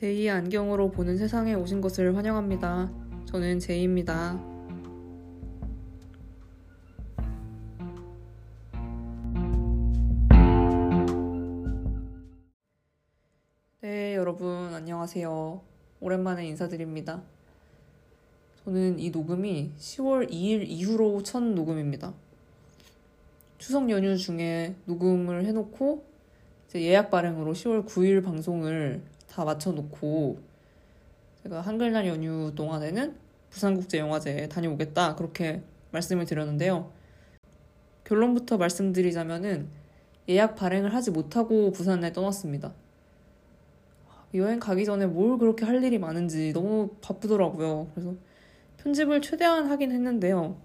제2의 안경으로 보는 세상에 오신 것을 환영합니다. 저는 제이입니다. 네, 여러분, 안녕하세요. 오랜만에 인사드립니다. 저는 이 녹음이 10월 2일 이후로 첫 녹음입니다. 추석 연휴 중에 녹음을 해놓고 예약 발행으로 10월 9일 방송을 다 맞춰놓고 제가 한글날 연휴 동안에는 부산국제영화제에 다녀오겠다 그렇게 말씀을 드렸는데요. 결론부터 말씀드리자면은 예약 발행을 하지 못하고 부산에 떠났습니다. 여행 가기 전에 뭘 그렇게 할 일이 많은지 너무 바쁘더라고요. 그래서 편집을 최대한 하긴 했는데요.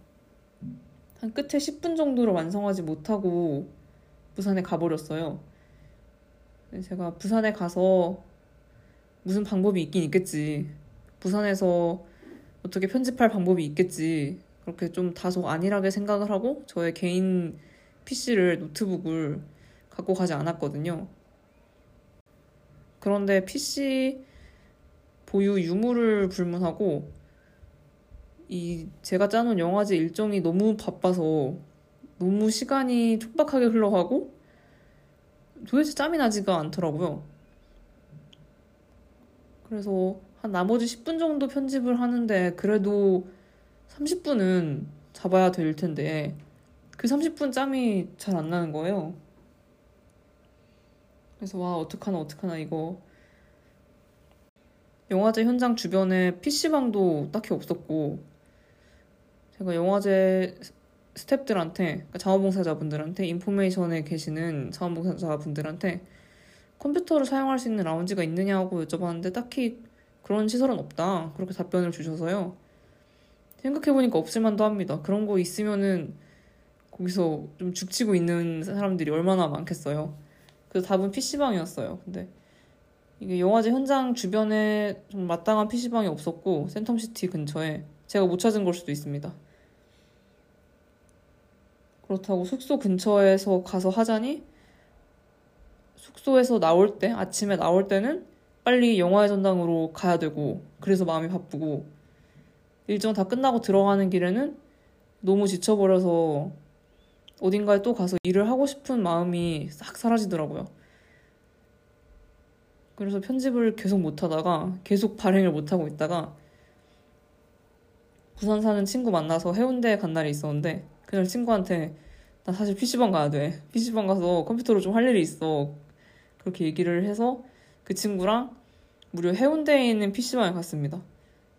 한 끝에 10분 정도로 완성하지 못하고 부산에 가버렸어요. 제가 부산에 가서 무슨 방법이 있긴 있겠지. 부산에서 어떻게 편집할 방법이 있겠지. 그렇게 좀 다소 안일하게 생각을 하고 저의 개인 PC를, 노트북을 갖고 가지 않았거든요. 그런데 PC 보유 유무를 불문하고 이 제가 짜놓은 영화제 일정이 너무 바빠서 너무 시간이 촉박하게 흘러가고 도대체 짬이 나지가 않더라고요. 그래서 한 나머지 10분 정도 편집을 하는데 그래도 30분은 잡아야 될 텐데 그 30분 짬이 잘 안 나는 거예요. 그래서 와 어떡하나 어떡하나 이거 영화제 현장 주변에 PC방도 딱히 없었고 제가 영화제 스탭들한테 그러니까 자원봉사자분들한테 인포메이션에 계시는 자원봉사자분들한테 컴퓨터를 사용할 수 있는 라운지가 있느냐고 여쭤봤는데 딱히 그런 시설은 없다. 그렇게 답변을 주셔서요. 생각해보니까 없을만도 합니다. 그런 거 있으면은 거기서 좀 죽치고 있는 사람들이 얼마나 많겠어요. 그래서 답은 PC방이었어요. 근데 이게 영화제 현장 주변에 좀 마땅한 PC방이 없었고 센텀시티 근처에 제가 못 찾은 걸 수도 있습니다. 그렇다고 숙소 근처에서 가서 하자니 숙소에서 나올 때, 아침에 나올 때는 빨리 영화의 전당으로 가야 되고, 그래서 마음이 바쁘고, 일정 다 끝나고 들어가는 길에는 너무 지쳐버려서 어딘가에 또 가서 일을 하고 싶은 마음이 싹 사라지더라고요. 그래서 편집을 계속 못하다가, 계속 발행을 못하고 있다가, 부산 사는 친구 만나서 해운대에 간 날이 있었는데, 그날 친구한테 나 사실 PC방 가야 돼. PC방 가서 컴퓨터로 좀 할 일이 있어. 그렇게 얘기를 해서 그 친구랑 무려 해운대에 있는 PC방에 갔습니다.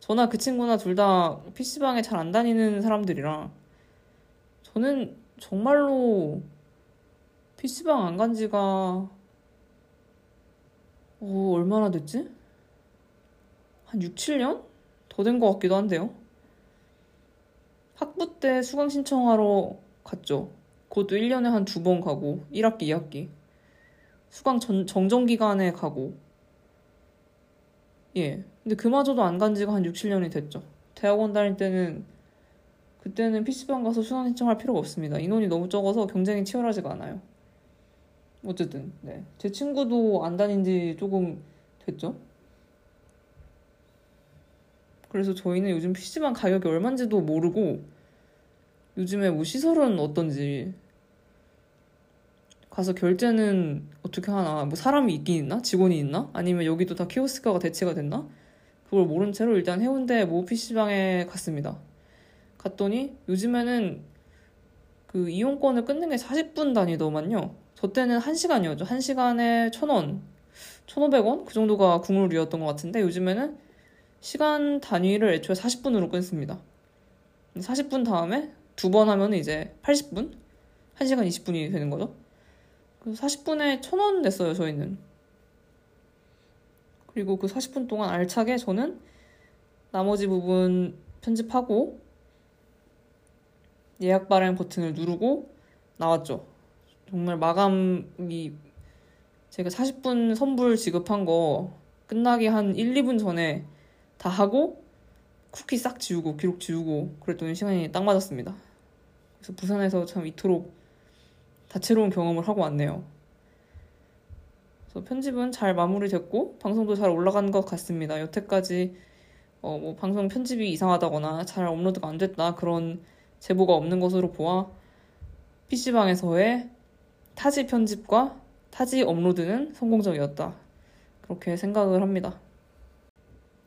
저나 그 친구나 둘 다 PC방에 잘 안 다니는 사람들이라 저는 정말로 PC방 안 간 지가 어, 얼마나 됐지? 한 6, 7년? 더 된 것 같기도 한데요. 학부 때 수강 신청하러 갔죠. 그것도 1년에 한 두 번 가고 1학기, 2학기. 수강 전, 정정 기간에 가고. 예. 근데 그마저도 안 간 지가 한 6, 7년이 됐죠. 대학원 다닐 때는 그때는 PC방 가서 수강 신청할 필요가 없습니다. 인원이 너무 적어서 경쟁이 치열하지가 않아요. 어쨌든, 네. 제 친구도 안 다닌 지 조금 됐죠. 그래서 저희는 요즘 PC방 가격이 얼마인지도 모르고 요즘에 뭐 시설은 어떤지 가서 결제는 어떻게 하나? 뭐 사람이 있긴 있나? 직원이 있나? 아니면 여기도 다 키오스크가 대체가 됐나? 그걸 모른 채로 일단 해운대 모 PC방에 갔습니다. 갔더니 요즘에는 그 이용권을 끊는 게 40분 단위더만요. 저 때는 1시간이었죠. 1시간에 1,000원, 1,500원? 그 정도가 국룰이었던 것 같은데 요즘에는 시간 단위를 애초에 40분으로 끊습니다. 40분 다음에 두 번 하면 이제 80분? 1시간 20분이 되는 거죠. 그래서 40분에 1,000원 냈어요, 저희는. 그리고 그 40분 동안 알차게 저는 나머지 부분 편집하고 예약 발행 버튼을 누르고 나왔죠. 정말 마감이 제가 40분 선불 지급한 거 끝나기 한 1, 2분 전에 다 하고 쿠키 싹 지우고 기록 지우고 그랬더니 시간이 딱 맞았습니다. 그래서 부산에서 참 이토록 다채로운 경험을 하고 왔네요. 그래서 편집은 잘 마무리됐고 방송도 잘 올라간 것 같습니다. 여태까지 어, 뭐 방송 편집이 이상하다거나 잘 업로드가 안 됐다 그런 제보가 없는 것으로 보아 PC방에서의 타지 편집과 타지 업로드는 성공적이었다. 그렇게 생각을 합니다.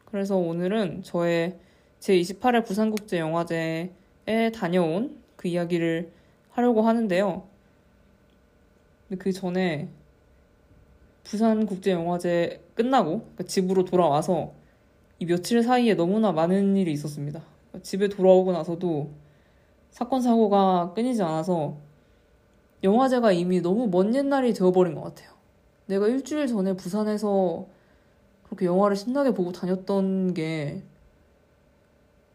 그래서 오늘은 저의 제28회 부산국제영화제에 다녀온 그 이야기를 하려고 하는데요. 그 전에 부산국제영화제 끝나고 그러니까 집으로 돌아와서 이 며칠 사이에 너무나 많은 일이 있었습니다. 집에 돌아오고 나서도 사건 사고가 끊이지 않아서 영화제가 이미 너무 먼 옛날이 되어버린 것 같아요. 내가 일주일 전에 부산에서 그렇게 영화를 신나게 보고 다녔던 게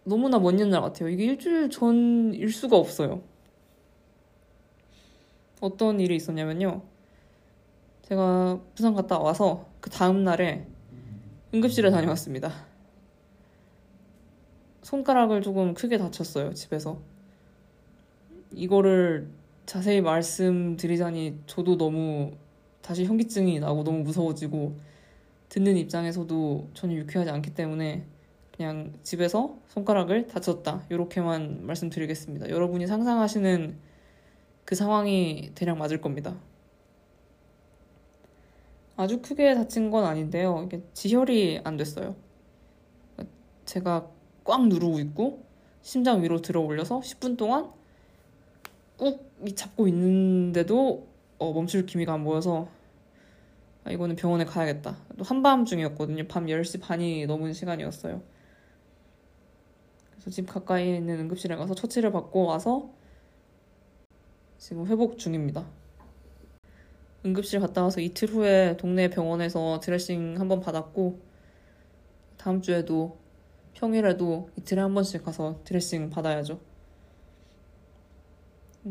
너무나 먼 옛날 같아요. 이게 일주일 전일 수가 없어요. 어떤 일이 있었냐면요. 제가 부산 갔다 와서 그 다음 날에 응급실에 다녀왔습니다. 손가락을 조금 크게 다쳤어요, 집에서. 이거를 자세히 말씀드리자니 저도 너무 다시 현기증이 나고 너무 무서워지고 듣는 입장에서도 전혀 유쾌하지 않기 때문에 그냥 집에서 손가락을 다쳤다. 이렇게만 말씀드리겠습니다. 여러분이 상상하시는 그 상황이 대략 맞을 겁니다. 아주 크게 다친 건 아닌데요. 이게 지혈이 안 됐어요. 제가 꽉 누르고 있고 심장 위로 들어 올려서 10분 동안 꾹 잡고 있는데도 어, 멈출 기미가 안 보여서 아, 이거는 병원에 가야겠다. 또 한밤중이었거든요. 밤 10시 반이 넘은 시간이었어요. 그래서 집 가까이 있는 응급실에 가서 처치를 받고 와서 지금 회복 중입니다. 응급실 갔다 와서 이틀 후에 동네 병원에서 드레싱 한 번 받았고 다음 주에도 평일에도 이틀에 한 번씩 가서 드레싱 받아야죠.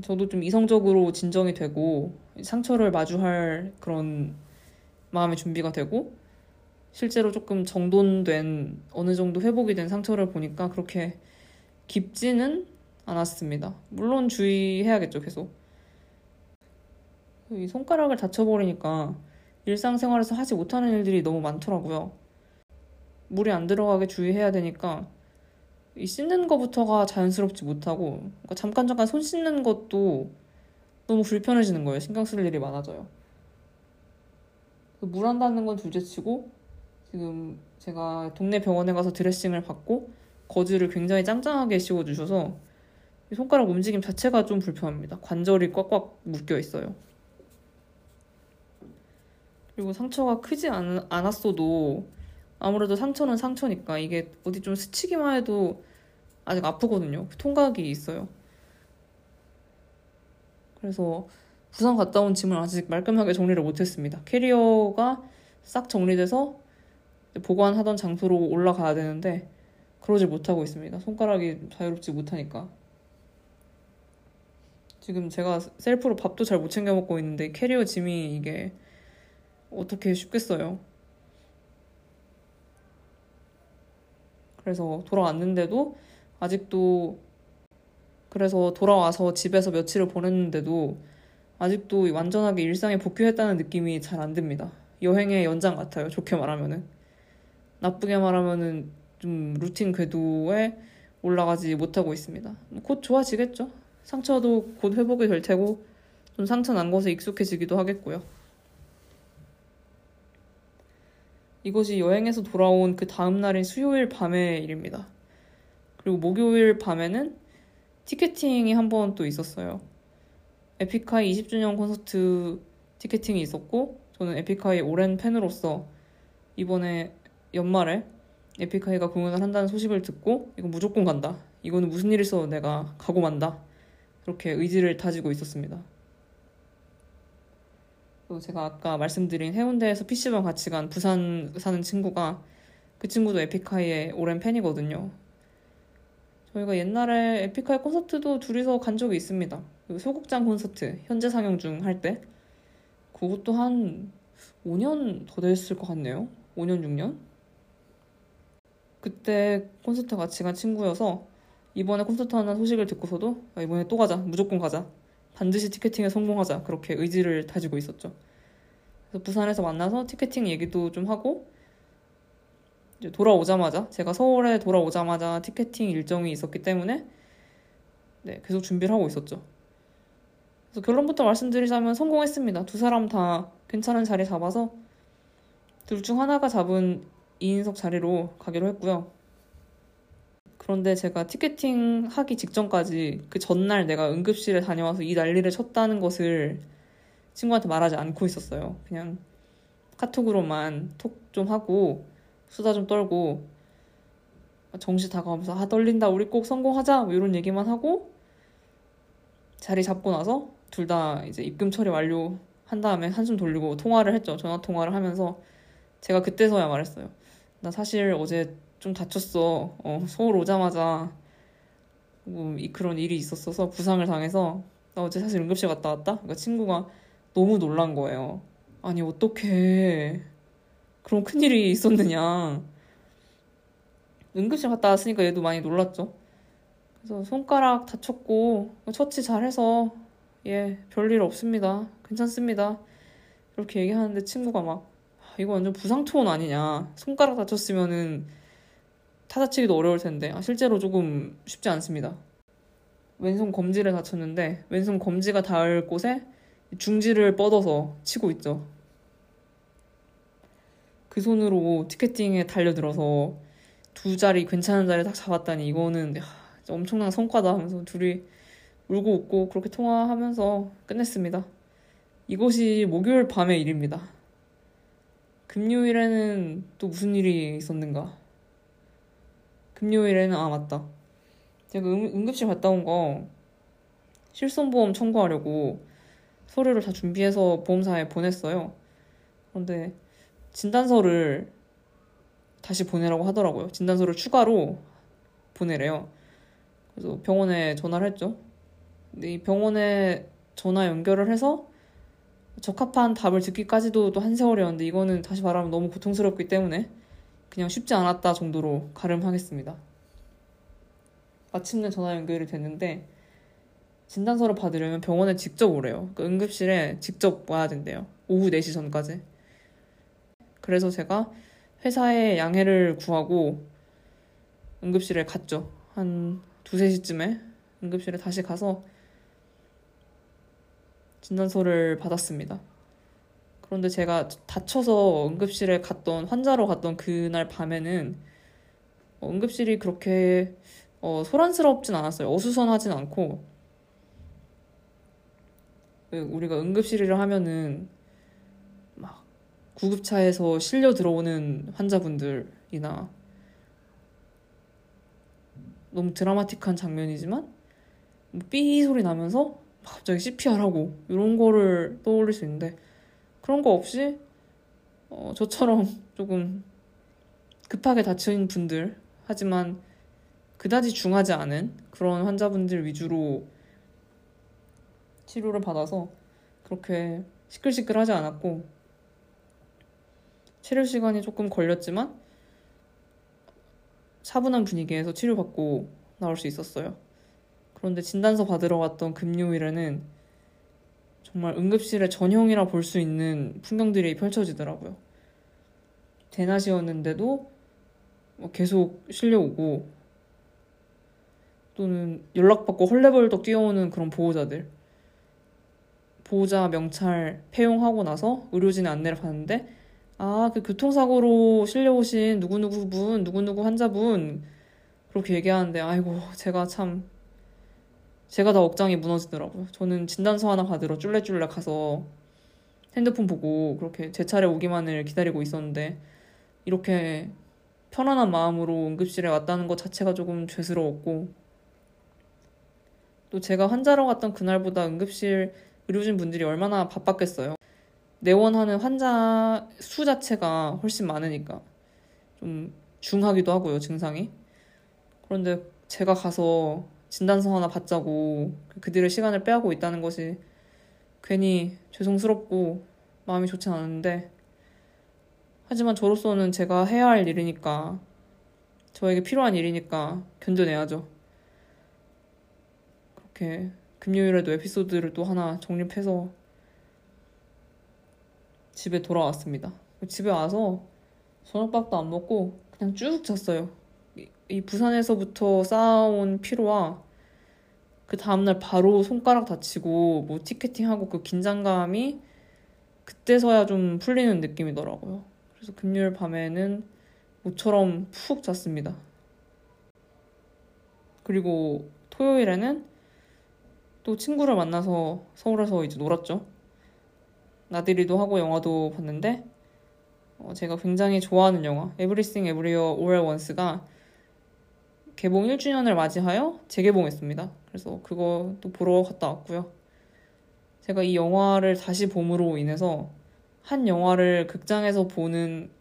저도 좀 이성적으로 진정이 되고 상처를 마주할 그런 마음의 준비가 되고 실제로 조금 정돈된 어느 정도 회복이 된 상처를 보니까 그렇게 깊지는 않았습니다. 물론 주의해야겠죠, 계속. 이 손가락을 다쳐버리니까 일상생활에서 하지 못하는 일들이 너무 많더라고요. 물이 안 들어가게 주의해야 되니까 이 씻는 것부터가 자연스럽지 못하고 그러니까 잠깐 잠깐 손 씻는 것도 너무 불편해지는 거예요. 신경 쓸 일이 많아져요. 물안 닿는 건 둘째치고 지금 제가 동네 병원에 가서 드레싱을 받고 거즈를 굉장히 짱짱하게 씌워주셔서 손가락 움직임 자체가 좀 불편합니다. 관절이 꽉꽉 묶여 있어요. 그리고 상처가 크지 않, 않았어도 아무래도 상처는 상처니까 이게 어디 좀 스치기만 해도 아직 아프거든요. 통각이 있어요. 그래서 부산 갔다 온 짐을 아직 말끔하게 정리를 못했습니다. 캐리어가 싹 정리돼서 보관하던 장소로 올라가야 되는데 그러지 못하고 있습니다. 손가락이 자유롭지 못하니까. 지금 제가 self로 밥도 잘 못 챙겨 먹고 있는데 캐리어 짐이 이게 어떻게 쉽겠어요. 그래서 돌아왔는데도 아직도 그래서 돌아와서 집에서 며칠을 보냈는데도 아직도 완전하게 일상에 복귀했다는 느낌이 잘 안 듭니다. 여행의 연장 같아요. 좋게 말하면은. 나쁘게 말하면은 좀 루틴 궤도에 올라가지 못하고 있습니다. 곧 좋아지겠죠. 상처도 곧 회복이 될 테고 좀 상처 난 것에 익숙해지기도 하겠고요. 이것이 여행에서 돌아온 그 다음 날인 수요일 밤의 일입니다. 그리고 목요일 밤에는 티켓팅이 한 번 또 있었어요. 에픽하이 20주년 콘서트 티켓팅이 있었고 저는 에픽하이 오랜 팬으로서 이번에 연말에 에픽하이가 공연을 한다는 소식을 듣고 이거 무조건 간다. 이거는 무슨 일 있어도 내가 가고 만다. 그렇게 의지를 다지고 있었습니다. 또 제가 아까 말씀드린 해운대에서 PC방 같이 간 부산 사는 친구가 그 친구도 에픽하이의 오랜 팬이거든요. 저희가 옛날에 에픽하이 콘서트도 둘이서 간 적이 있습니다. 그 소극장 콘서트 현재 상영 중 할 때. 그것도 한 5년 더 됐을 것 같네요. 5년, 6년? 그때 콘서트 같이 간 친구여서 이번에 콘서트 하는 소식을 듣고서도 아, 이번에 또 가자. 무조건 가자. 반드시 티켓팅에 성공하자. 그렇게 의지를 다지고 있었죠. 그래서 부산에서 만나서 티켓팅 얘기도 좀 하고 이제 돌아오자마자 제가 서울에 돌아오자마자 티켓팅 일정이 있었기 때문에 네, 계속 준비를 하고 있었죠. 그래서 결론부터 말씀드리자면 성공했습니다. 두 사람 다 괜찮은 자리 잡아서 둘 중 하나가 잡은 2인석 자리로 가기로 했고요. 그런데 제가 티켓팅 하기 직전까지 그 전날 내가 응급실에 다녀와서 이 난리를 쳤다는 것을 친구한테 말하지 않고 있었어요. 그냥 카톡으로만 톡 좀 하고 수다 좀 떨고 정시 다가오면서 아 떨린다 우리 꼭 성공하자 뭐 이런 얘기만 하고 자리 잡고 나서 둘 다 이제 입금 처리 완료한 다음에 한숨 돌리고 통화를 했죠. 전화 통화를 하면서 제가 그때서야 말했어요. 나 사실 어제 좀 다쳤어. 어, 서울 오자마자 뭐 그런 일이 있었어서 부상을 당해서 나 어제 사실 응급실 갔다 왔다. 그러니까 친구가 너무 놀란 거예요. 아니 어떻게 그런 큰 일이 있었느냐. 응급실 갔다 왔으니까 얘도 많이 놀랐죠. 그래서 손가락 다쳤고 처치 잘해서 예 별일 없습니다. 괜찮습니다. 이렇게 얘기하는데 친구가 막 아, 이거 완전 부상 투혼 아니냐. 손가락 다쳤으면은 타다치기도 어려울 텐데 아, 실제로 조금 쉽지 않습니다. 왼손 검지를 다쳤는데 왼손 검지가 닿을 곳에 중지를 뻗어서 치고 있죠. 그 손으로 티켓팅에 달려들어서 두 자리 괜찮은 자리 딱 잡았다니 이거는 야, 엄청난 성과다 하면서 둘이 울고 웃고 그렇게 통화하면서 끝냈습니다. 이것이 목요일 밤의 일입니다. 금요일에는 또 무슨 일이 있었는가? 금요일에는 아 맞다. 제가 응, 응급실 갔다 온 거 실손보험 청구하려고 서류를 다 준비해서 보험사에 보냈어요. 그런데 진단서를 다시 보내라고 하더라고요. 진단서를 추가로 보내래요. 그래서 병원에 전화를 했죠. 근데 이 병원에 전화 연결을 해서 적합한 답을 듣기까지도 또 한 세월이었는데 이거는 다시 말하면 너무 고통스럽기 때문에 그냥 쉽지 않았다 정도로 가름하겠습니다. 마침내 전화 연결이 됐는데 진단서를 받으려면 병원에 직접 오래요. 그러니까 응급실에 직접 와야 된대요. 오후 4시 전까지. 그래서 제가 회사에 양해를 구하고 응급실에 갔죠. 한 두세 시쯤에 응급실에 다시 가서 진단서를 받았습니다. 그런데 제가 다쳐서 응급실에 갔던 환자로 갔던 그날 밤에는 어, 응급실이 그렇게 어, 소란스럽진 않았어요. 어수선하진 않고 우리가 응급실이라 하면은 막 구급차에서 실려 들어오는 환자분들이나 너무 드라마틱한 장면이지만 뭐삐 소리 나면서 갑자기 CPR하고 이런 거를 떠올릴 수 있는데 그런 거 없이 어, 저처럼 조금 급하게 다친 분들 하지만 그다지 중하지 않은 그런 환자분들 위주로 치료를 받아서 그렇게 시끌시끌하지 않았고 치료 시간이 조금 걸렸지만 차분한 분위기에서 치료받고 나올 수 있었어요. 그런데 진단서 받으러 갔던 금요일에는 정말 응급실의 전형이라 볼 수 있는 풍경들이 펼쳐지더라고요. 대낮이었는데도 뭐 계속 실려오고 또는 연락받고 헐레벌떡 뛰어오는 그런 보호자들. 보호자 명찰 폐용하고 나서 의료진의 안내를 받는데 아, 그 교통사고로 실려오신 누구누구 분, 누구누구 환자분 그렇게 얘기하는데 아이고 제가 참 제가 다 억장이 무너지더라고요. 저는 진단서 하나 받으러 쫄래쫄래 가서 핸드폰 보고 그렇게 제 차례 오기만을 기다리고 있었는데 이렇게 편안한 마음으로 응급실에 왔다는 것 자체가 조금 죄스러웠고 또 제가 환자로 갔던 그날보다 응급실 의료진 분들이 얼마나 바빴겠어요. 내원하는 환자 수 자체가 훨씬 많으니까 좀 중하기도 하고요, 증상이. 그런데 제가 가서 진단서 하나 받자고 그들의 시간을 빼앗고 있다는 것이 괜히 죄송스럽고 마음이 좋지 않은데 하지만 저로서는 제가 해야 할 일이니까 저에게 필요한 일이니까 견뎌내야죠. 그렇게 금요일에도 에피소드를 또 하나 정립해서 집에 돌아왔습니다. 집에 와서 저녁밥도 안 먹고 그냥 쭉 잤어요. 이, 이 부산에서부터 쌓아온 피로와 그 다음날 바로 손가락 다치고 뭐 티켓팅하고 그 긴장감이 그때서야 좀 풀리는 느낌이더라고요. 그래서 금요일 밤에는 모처럼 푹 잤습니다. 그리고 토요일에는 또 친구를 만나서 서울에서 이제 놀았죠. 나들이도 하고 영화도 봤는데 어, 제가 굉장히 좋아하는 영화 Everywhere All at Once가 개봉 1주년을 맞이하여 재개봉했습니다. 그래서 그거 또 보러 갔다 왔고요. 제가 이 영화를 다시 봄으로 인해서 한 영화를 극장에서 보는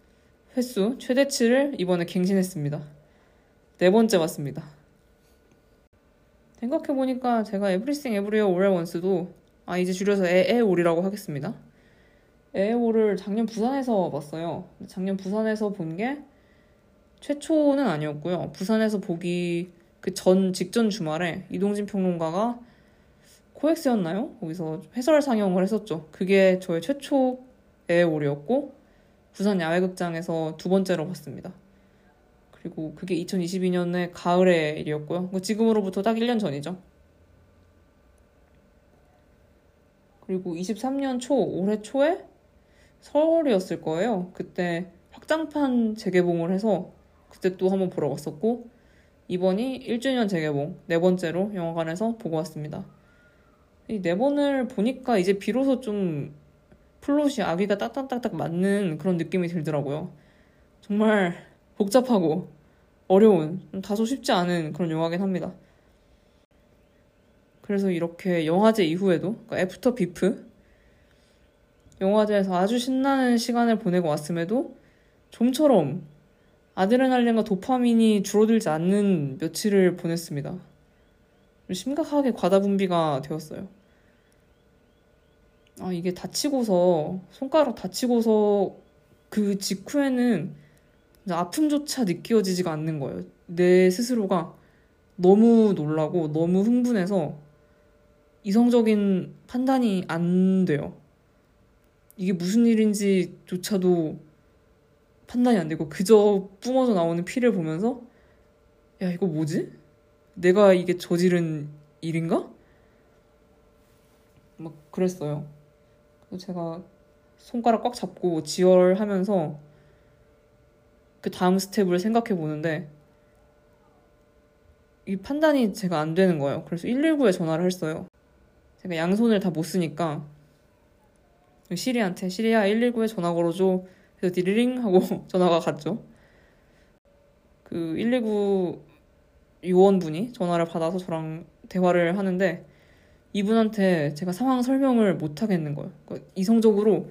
횟수 최대치를 이번에 갱신했습니다. 네 번째 봤습니다. 생각해보니까 제가 Everywhere All at Once도 아 이제 줄여서 에에올이라고 하겠습니다. 에에올을 작년 부산에서 봤어요. 작년 부산에서 본 게 최초는 아니었고요. 부산에서 보기 그 전 직전 주말에 이동진 평론가가 코엑스였나요? 거기서 해설 상영을 했었죠. 그게 저의 최초 에에올이었고 부산 야외극장에서 두 번째로 봤습니다. 그리고 그게 2022년의 가을의 일이었고요. 지금으로부터 딱 1년 전이죠. 그리고 23년 초, 올해 초에 서울이었을 거예요. 그때 확장판 재개봉을 해서 그때 또 한번 보러 갔었고, 이번이 1주년 재개봉, 네 번째로 영화관에서 보고 왔습니다. 이 네 번을 보니까 이제 비로소 좀 플롯이 아귀가 딱딱딱딱 맞는 그런 느낌이 들더라고요. 정말 복잡하고 어려운, 다소 쉽지 않은 그런 영화긴 합니다. 그래서 이렇게 영화제 이후에도, 그러니까 after BIFF, 영화제에서 아주 신나는 시간을 보내고 왔음에도 좀처럼 아드레날린과 도파민이 줄어들지 않는 며칠을 보냈습니다. 심각하게 과다 분비가 되었어요. 아, 이게 다치고서, 손가락 다치고서 그 직후에는 아픔조차 느껴지지가 않는 거예요. 내 스스로가 너무 놀라고 너무 흥분해서 이성적인 판단이 안 돼요. 이게 무슨 일인지조차도 판단이 안 되고 그저 뿜어져 나오는 피를 보면서 야 이거 뭐지? 내가 이게 저지른 일인가? 막 그랬어요. 제가 손가락 꽉 잡고 지혈하면서 그 다음 스텝을 생각해 보는데 이 판단이 제가 안 되는 거예요. 그래서 119에 전화를 했어요. 제가 양손을 다 못 쓰니까 시리한테 시리야 119에 전화 걸어줘. 그래서 디리링 하고 전화가 갔죠. 그 119 요원분이 전화를 받아서 저랑 대화를 하는데 이분한테 제가 상황 설명을 못 하겠는 거예요. 그러니까 이성적으로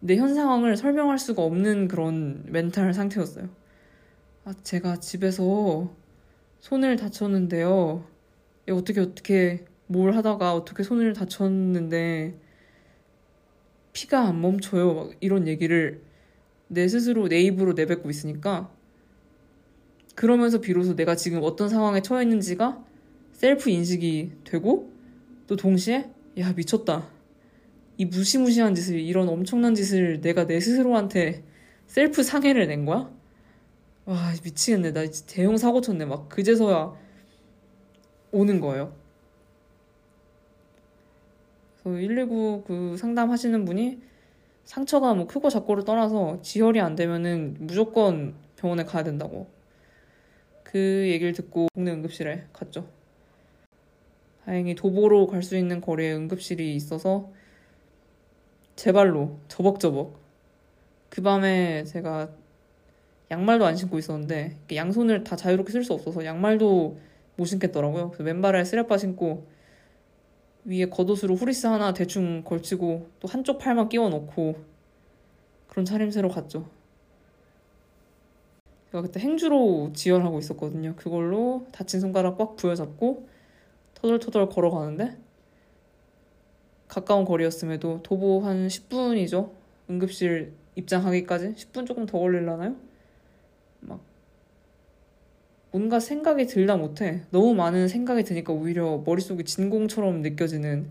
내 현 상황을 설명할 수가 없는 그런 멘탈 상태였어요. 아, 제가 집에서 손을 다쳤는데요. 어떻게 어떻게 뭘 하다가 어떻게 손을 다쳤는데 피가 안 멈춰요. 막 이런 얘기를 내 스스로 내 입으로 내뱉고 있으니까 그러면서 비로소 내가 지금 어떤 상황에 처해 있는지가 셀프 인식이 되고 또 동시에 야 미쳤다. 이 무시무시한 짓을 이런 엄청난 짓을 내가 내 스스로한테 셀프 상해를 낸 거야? 와 미치겠네. 나 대형 사고 쳤네. 막 그제서야 오는 거예요. 그래서 119 그 상담하시는 분이 상처가 뭐 크고 작고를 떠나서 지혈이 안 되면은 무조건 병원에 가야 된다고. 그 얘기를 듣고 동네 응급실에 갔죠. 다행히 도보로 갈 수 있는 거리에 응급실이 있어서 제 발로 저벅저벅 그 밤에 제가 양말도 안 신고 있었는데 양손을 다 자유롭게 쓸 수 없어서 양말도 못 신겠더라고요. 그래서 맨발에 쓰레빠 신고 위에 겉옷으로 후리스 하나 대충 걸치고 또 한쪽 팔만 끼워 넣고 그런 차림새로 갔죠. 제가 그때 행주로 지혈하고 있었거든요. 그걸로 다친 손가락 꽉 부여잡고 터덜터덜 걸어가는데 가까운 거리였음에도 도보 한 10분이죠. 응급실 입장하기까지 10분 조금 더 걸릴라나요? 막 뭔가 생각이 들다 못해 너무 많은 생각이 드니까 오히려 머릿속이 진공처럼 느껴지는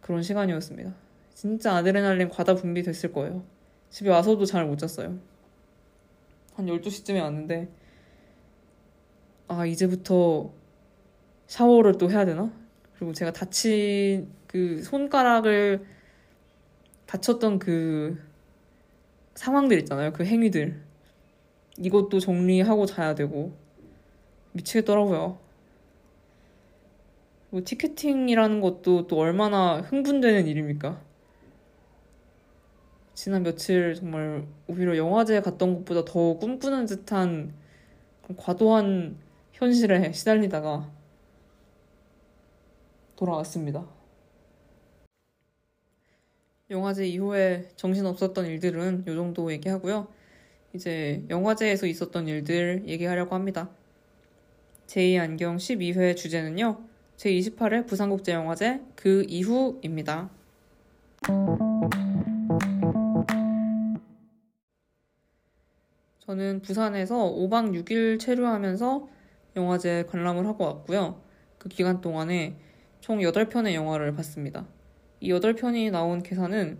그런 시간이었습니다. 진짜 아드레날린 과다 분비됐을 거예요. 집에 와서도 잘 못 잤어요. 한 12시쯤에 왔는데, 아, 이제부터 샤워를 또 해야 되나? 그리고 제가 다친 그 손가락을 다쳤던 그 상황들 있잖아요. 그 행위들. 이것도 정리하고 자야 되고. 미치겠더라고요. 그리고 티켓팅이라는 것도 또 얼마나 흥분되는 일입니까? 지난 며칠 정말 오히려 영화제에 갔던 것보다 더 꿈꾸는 듯한 과도한 현실에 시달리다가 돌아왔습니다. 영화제 이후에 정신 없었던 일들은 이 정도 얘기하고요. 이제 영화제에서 있었던 일들 얘기하려고 합니다. 제2안경 12회 주제는요. 제28회 부산국제영화제 그 이후입니다. 저는 부산에서 5박 6일 체류하면서 영화제 관람을 하고 왔고요. 그 기간 동안에 총 8편의 영화를 봤습니다. 이 8편이 나온 계산은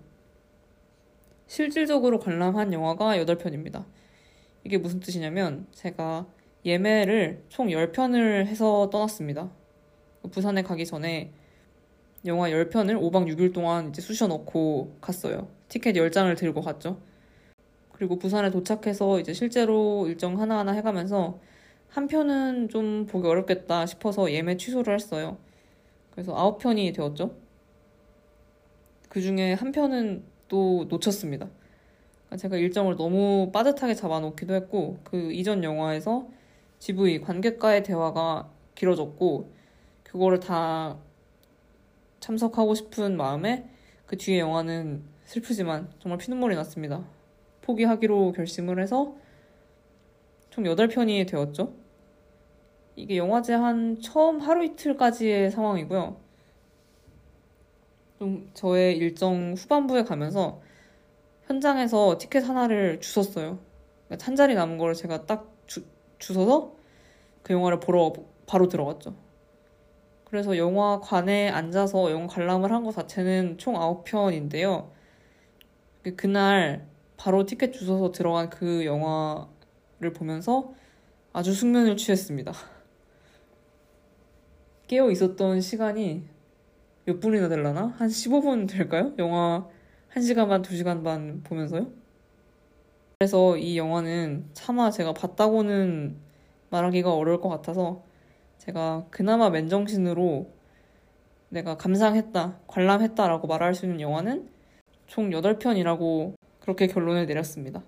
실질적으로 관람한 영화가 8편입니다. 이게 무슨 뜻이냐면 제가 예매를 총 10편을 해서 떠났습니다. 부산에 가기 전에 영화 10편을 5박 6일 동안 이제 쑤셔 넣고 갔어요. 티켓 10장을 들고 갔죠. 그리고 부산에 도착해서 이제 실제로 일정 하나하나 해가면서 한 편은 좀 보기 어렵겠다 싶어서 예매 취소를 했어요. 그래서 9편이 되었죠. 그 중에 한 편은 또 놓쳤습니다. 그러니까 제가 일정을 너무 빠듯하게 잡아놓기도 했고, 그 이전 영화에서 GV 관객과의 대화가 길어졌고, 그거를 다 참석하고 싶은 마음에 그 뒤에 영화는 슬프지만 정말 피눈물이 났습니다. 포기하기로 결심을 해서 총 8편이 되었죠. 이게 영화제 한 처음 하루 이틀까지의 상황이고요. 좀 저의 일정 후반부에 가면서 현장에서 티켓 하나를 주웠어요. 그러니까 한 자리 남은 걸 제가 딱 주, 주워서 그 영화를 보러 바로 들어갔죠. 그래서 영화관에 앉아서 영화 관람을 한 것 자체는 총 9편인데요. 그날 바로 티켓 주워서 들어간 그 영화를 보면서 아주 숙면을 취했습니다. 깨어 있었던 시간이 몇 분이나 될라나? 한 15분 될까요? 영화 1시간 반, 2시간 반 보면서요? 그래서 이 영화는 차마 제가 봤다고는 말하기가 어려울 것 같아서 제가 그나마 맨정신으로 내가 감상했다, 관람했다라고 말할 수 있는 영화는 총 8편이라고 그렇게 결론을 내렸습니다.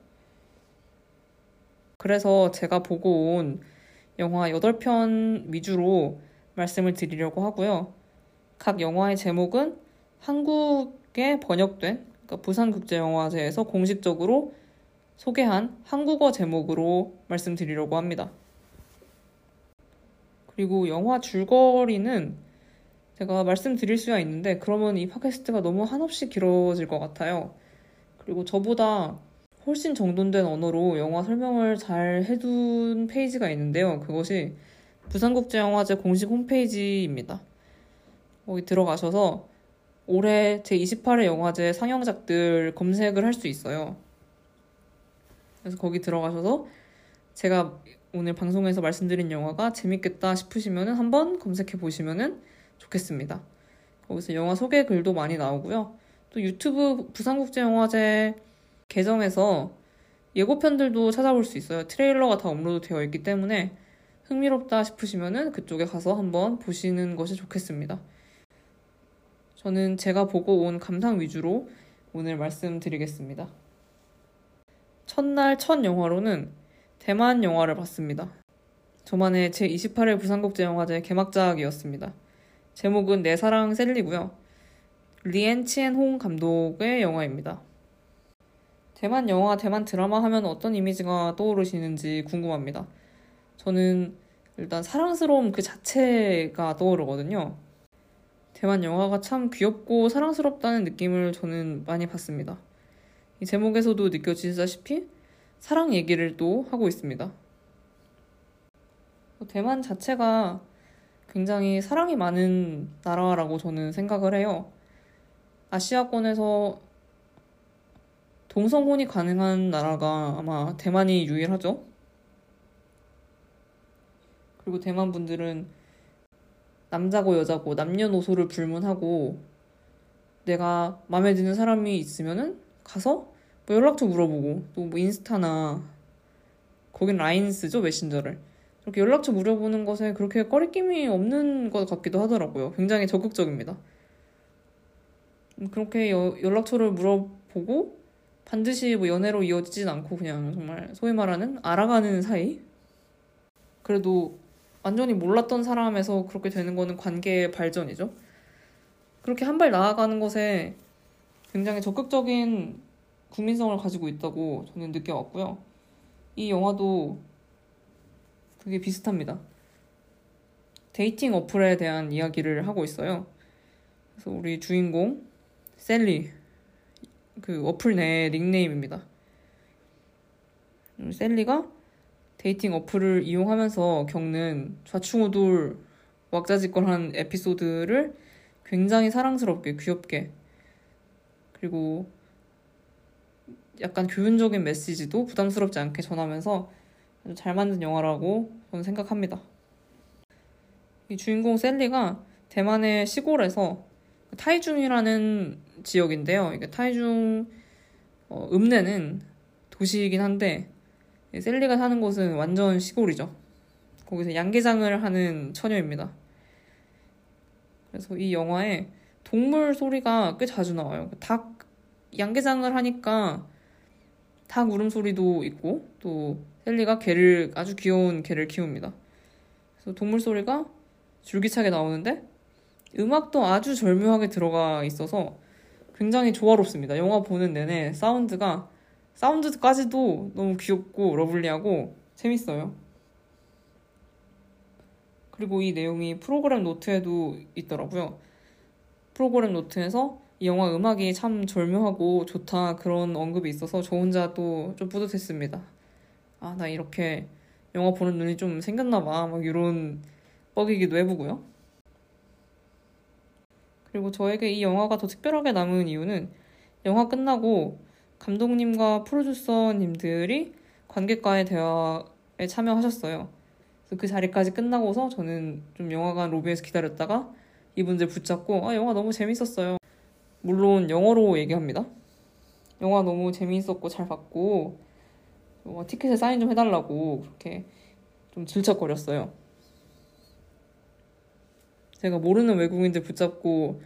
그래서 제가 보고 온 영화 8편 위주로 말씀을 드리려고 하고요. 각 영화의 제목은 한국에 번역된 그러니까 부산국제영화제에서 공식적으로 소개한 한국어 제목으로 말씀드리려고 합니다. 그리고 영화 줄거리는 제가 말씀드릴 수야 있는데 그러면 이 팟캐스트가 너무 한없이 길어질 것 같아요. 그리고 저보다 훨씬 정돈된 언어로 영화 설명을 잘 해둔 페이지가 있는데요. 그것이 부산국제영화제 공식 홈페이지입니다. 거기 들어가셔서 올해 제28회 영화제 상영작들 검색을 할 수 있어요. 그래서 거기 들어가셔서 제가 오늘 방송에서 말씀드린 영화가 재밌겠다 싶으시면 한번 검색해 보시면 좋겠습니다. 거기서 영화 소개 글도 많이 나오고요. 또 유튜브 부산국제영화제 계정에서 예고편들도 찾아볼 수 있어요. 트레일러가 다 업로드 되어 있기 때문에 흥미롭다 싶으시면 그쪽에 가서 한번 보시는 것이 좋겠습니다. 저는 제가 보고 온 감상 위주로 오늘 말씀드리겠습니다. 첫날 첫 영화로는 대만 영화를 봤습니다. 저만의 제28회 부산국제영화제 개막작이었습니다. 제목은 내 사랑 셀리고요. 리엔 치엔홍 감독의 영화입니다. 대만 영화, 대만 드라마 하면 어떤 이미지가 떠오르시는지 궁금합니다. 저는 일단 사랑스러움 그 자체가 떠오르거든요. 대만 영화가 참 귀엽고 사랑스럽다는 느낌을 저는 많이 받습니다. 이 제목에서도 느껴지다시피 사랑 얘기를 또 하고 있습니다. 대만 자체가 굉장히 사랑이 많은 나라라고 저는 생각을 해요. 아시아권에서 동성혼이 가능한 나라가 아마 대만이 유일하죠. 그리고 대만 분들은 남자고 여자고 남녀노소를 불문하고 내가 마음에 드는 사람이 있으면은 가서 뭐 연락처 물어보고 또 뭐 인스타나 거긴 라인 쓰죠 메신저를 그렇게 연락처 물어보는 것에 그렇게 꺼리낌이 없는 것 같기도 하더라고요. 굉장히 적극적입니다. 음, 그렇게 여, 연락처를 물어보고 반드시 뭐 연애로 이어지진 않고 그냥 정말 소위 말하는 알아가는 사이? 그래도 완전히 몰랐던 사람에서 그렇게 되는 거는 관계의 발전이죠. 그렇게 한 발 나아가는 것에 굉장히 적극적인 국민성을 가지고 있다고 저는 느껴왔고요. 이 영화도 그게 비슷합니다. dating 어플에 대한 이야기를 하고 있어요. 그래서 우리 주인공 셀리 그 어플 내 닉네임입니다. 셀리가 dating 어플을 이용하면서 겪는 좌충우돌 왁자지껄한 에피소드를 굉장히 사랑스럽게 귀엽게 그리고 약간 교훈적인 메시지도 부담스럽지 않게 전하면서 아주 잘 만든 영화라고 저는 생각합니다. 이 주인공 셀리가 대만의 시골에서 타이중이라는 지역인데요. 이게 타이중 어, 읍내는 도시이긴 한데 셀리가 사는 곳은 완전 시골이죠. 거기서 양계장을 하는 처녀입니다. 그래서 이 영화에 동물 소리가 꽤 자주 나와요. 닭 양계장을 하니까 닭 울음소리도 있고 또 셀리가 개를 아주 귀여운 개를 키웁니다. 그래서 동물 소리가 줄기차게 나오는데 음악도 아주 절묘하게 들어가 있어서 굉장히 조화롭습니다. 영화 보는 내내 사운드가 사운드까지도 너무 귀엽고 lovely하고 재밌어요. 그리고 이 내용이 프로그램 노트에도 있더라고요. 프로그램 노트에서 이 영화 음악이 참 절묘하고 좋다 그런 언급이 있어서 저 혼자 또 좀 뿌듯했습니다. 아, 나 이렇게 영화 보는 눈이 좀 생겼나 봐. 막 이런 뻐기기도 해보고요. 그리고 저에게 이 영화가 더 특별하게 남은 이유는 영화 끝나고 감독님과 프로듀서님들이 관객과의 대화에 참여하셨어요. 그래서 그 자리까지 끝나고서 저는 좀 영화관 로비에서 기다렸다가 이분들 붙잡고 아 영화 너무 재밌었어요. 물론 영어로 얘기합니다. 영화 너무 재미있었고 잘 봤고 뭐 티켓에 사인 좀 해달라고 그렇게 좀 질척거렸어요. 제가 모르는 외국인들 붙잡고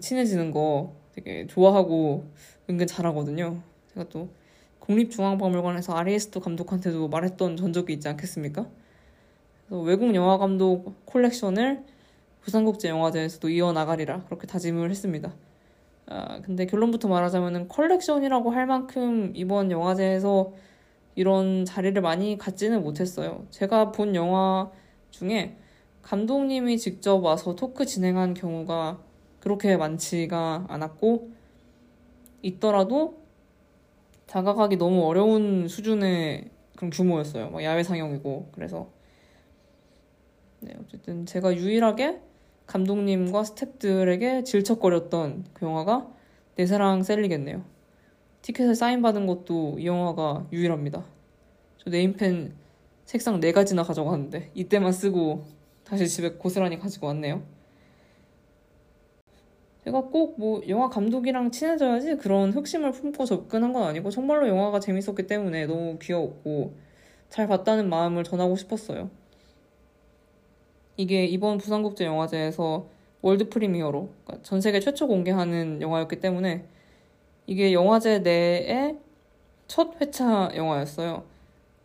친해지는 거 되게 좋아하고 은근 잘하거든요. 제가 또 국립중앙박물관에서 아리 에스터 감독한테도 말했던 전적이 있지 않겠습니까? 그래서 외국 영화 감독 콜렉션을 부산국제영화제에서도 이어나가리라 그렇게 다짐을 했습니다. 아, 근데 결론부터 말하자면 컬렉션이라고 할 만큼 이번 영화제에서 이런 자리를 많이 갖지는 못했어요. 제가 본 영화 중에 감독님이 직접 와서 토크 진행한 경우가 그렇게 많지가 않았고 있더라도 다가가기 너무 어려운 수준의 그런 규모였어요. 막 야외 상영이고 그래서 네, 어쨌든 제가 유일하게 감독님과 스탭들에게 질척거렸던 그 영화가 내 사랑 셀리겠네요. 티켓을 사인받은 것도 이 영화가 유일합니다. 저 네임펜 색상 네 가지나 가져갔는데 이때만 쓰고 다시 집에 고스란히 가지고 왔네요. 제가 꼭 뭐 영화 감독이랑 친해져야지 그런 흑심을 품고 접근한 건 아니고 정말로 영화가 재밌었기 때문에 너무 귀여웠고 잘 봤다는 마음을 전하고 싶었어요. 이게 이번 부산국제영화제에서 world premiere로 그러니까 전 세계 최초 공개하는 영화였기 때문에 이게 영화제 내에 첫 회차 영화였어요.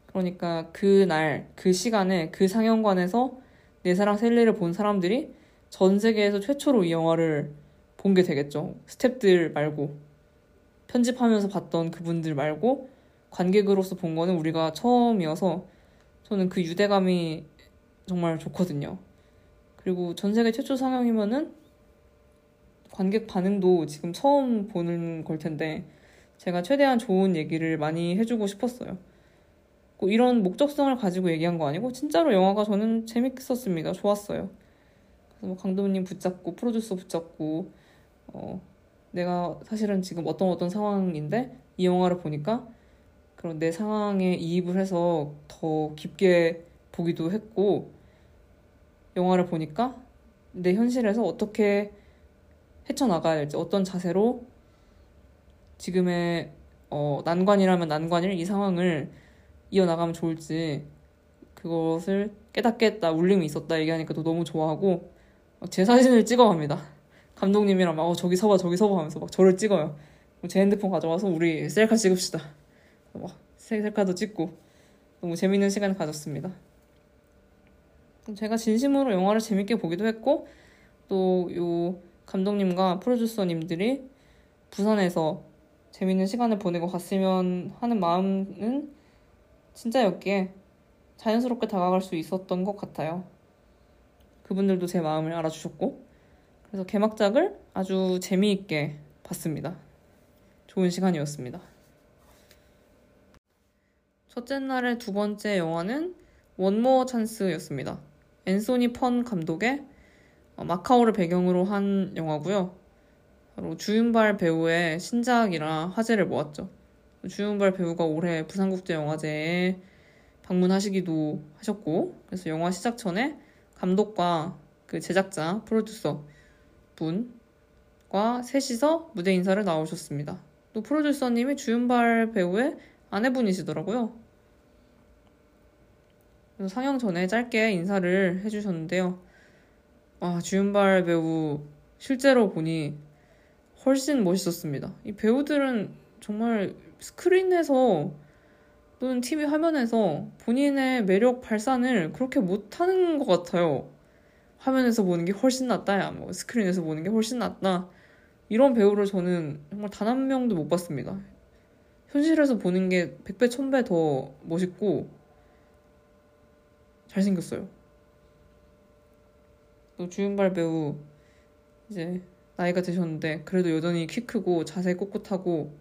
그러니까 그 날, 그 시간에 그 상영관에서 내 사랑 셀리를 본 사람들이 전 세계에서 최초로 이 영화를 본 게 되겠죠. 스탭들 말고 편집하면서 봤던 그분들 말고 관객으로서 본 거는 우리가 처음이어서 저는 그 유대감이 정말 좋거든요. 그리고 전 세계 최초 상영이면은 관객 반응도 지금 처음 보는 걸 텐데 제가 최대한 좋은 얘기를 많이 해주고 싶었어요. 이런 목적성을 가지고 얘기한 거 아니고 진짜로 영화가 저는 재밌었습니다. 좋았어요. 그래서 뭐 강도님 붙잡고 프로듀서 붙잡고 어, 내가 사실은 지금 어떤 어떤 상황인데 이 영화를 보니까 그런 내 상황에 이입을 해서 더 깊게 보기도 했고 영화를 보니까 내 현실에서 어떻게 헤쳐나가야 될지 어떤 자세로 지금의 어, 난관이라면 난관일 이 상황을 이어나가면 좋을지 그것을 깨닫겠다 울림이 있었다 얘기하니까 또 너무 좋아하고 제 사진을 찍어갑니다. 감독님이랑 막 어, 저기 서봐 저기 서봐 하면서 막 저를 찍어요. 제 핸드폰 가져와서 우리 셀카 찍읍시다. 막 셀카도 찍고 너무 재밌는 시간을 가졌습니다 제가 진심으로 영화를 재밌게 보기도 했고 또 요 감독님과 프로듀서님들이 부산에서 재밌는 시간을 보내고 갔으면 하는 마음은 진짜였기에 자연스럽게 다가갈 수 있었던 것 같아요. 그분들도 제 마음을 알아주셨고 그래서 개막작을 아주 재미있게 봤습니다. 좋은 시간이었습니다. 첫째 날의 두 번째 영화는 원모어 찬스였습니다. 앤소니 펀 감독의 마카오를 배경으로 한 영화고요. 바로 주윤발 배우의 신작이라 화제를 모았죠. 주윤발 배우가 올해 부산국제영화제에 방문하시기도 하셨고, 그래서 영화 시작 전에 감독과 그 제작자, 프로듀서 분과 셋이서 무대 인사를 나오셨습니다. 또 프로듀서님이 주윤발 배우의 아내분이시더라고요. 상영 전에 짧게 인사를 해주셨는데요. 와, 주윤발 배우 실제로 보니 훨씬 멋있었습니다. 이 배우들은 정말 스크린에서 또는 TV 화면에서 본인의 매력 발산을 그렇게 못하는 것 같아요. 화면에서 보는 게 훨씬 낫다, 야, 뭐 스크린에서 보는 게 훨씬 낫다. 이런 배우를 저는 정말 단 한 명도 못 봤습니다. 현실에서 보는 게 100배, 1000배 더 멋있고 잘생겼어요. 또 주윤발 배우 이제 나이가 드셨는데 그래도 여전히 키 크고 자세 꼿꼿하고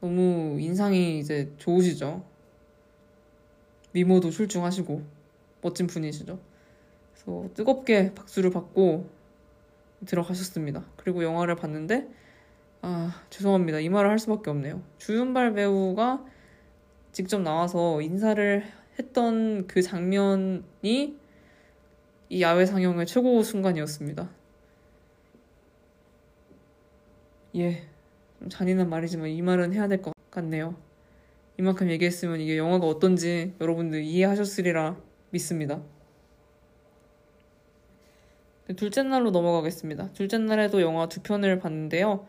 너무 인상이 이제 좋으시죠. 미모도 출중하시고 멋진 분이시죠. 그래서 뜨겁게 박수를 받고 들어가셨습니다. 그리고 영화를 봤는데 아 죄송합니다. 이 말을 할 수밖에 없네요. 주윤발 배우가 직접 나와서 인사를 했던 그 장면이 이 야외 상영의 최고 순간이었습니다. 예, 잔인한 말이지만 이 말은 해야 될 것 같네요. 이만큼 얘기했으면 이게 영화가 어떤지 여러분들 이해하셨으리라 믿습니다. 둘째 날로 넘어가겠습니다. 둘째 날에도 영화 두 편을 봤는데요.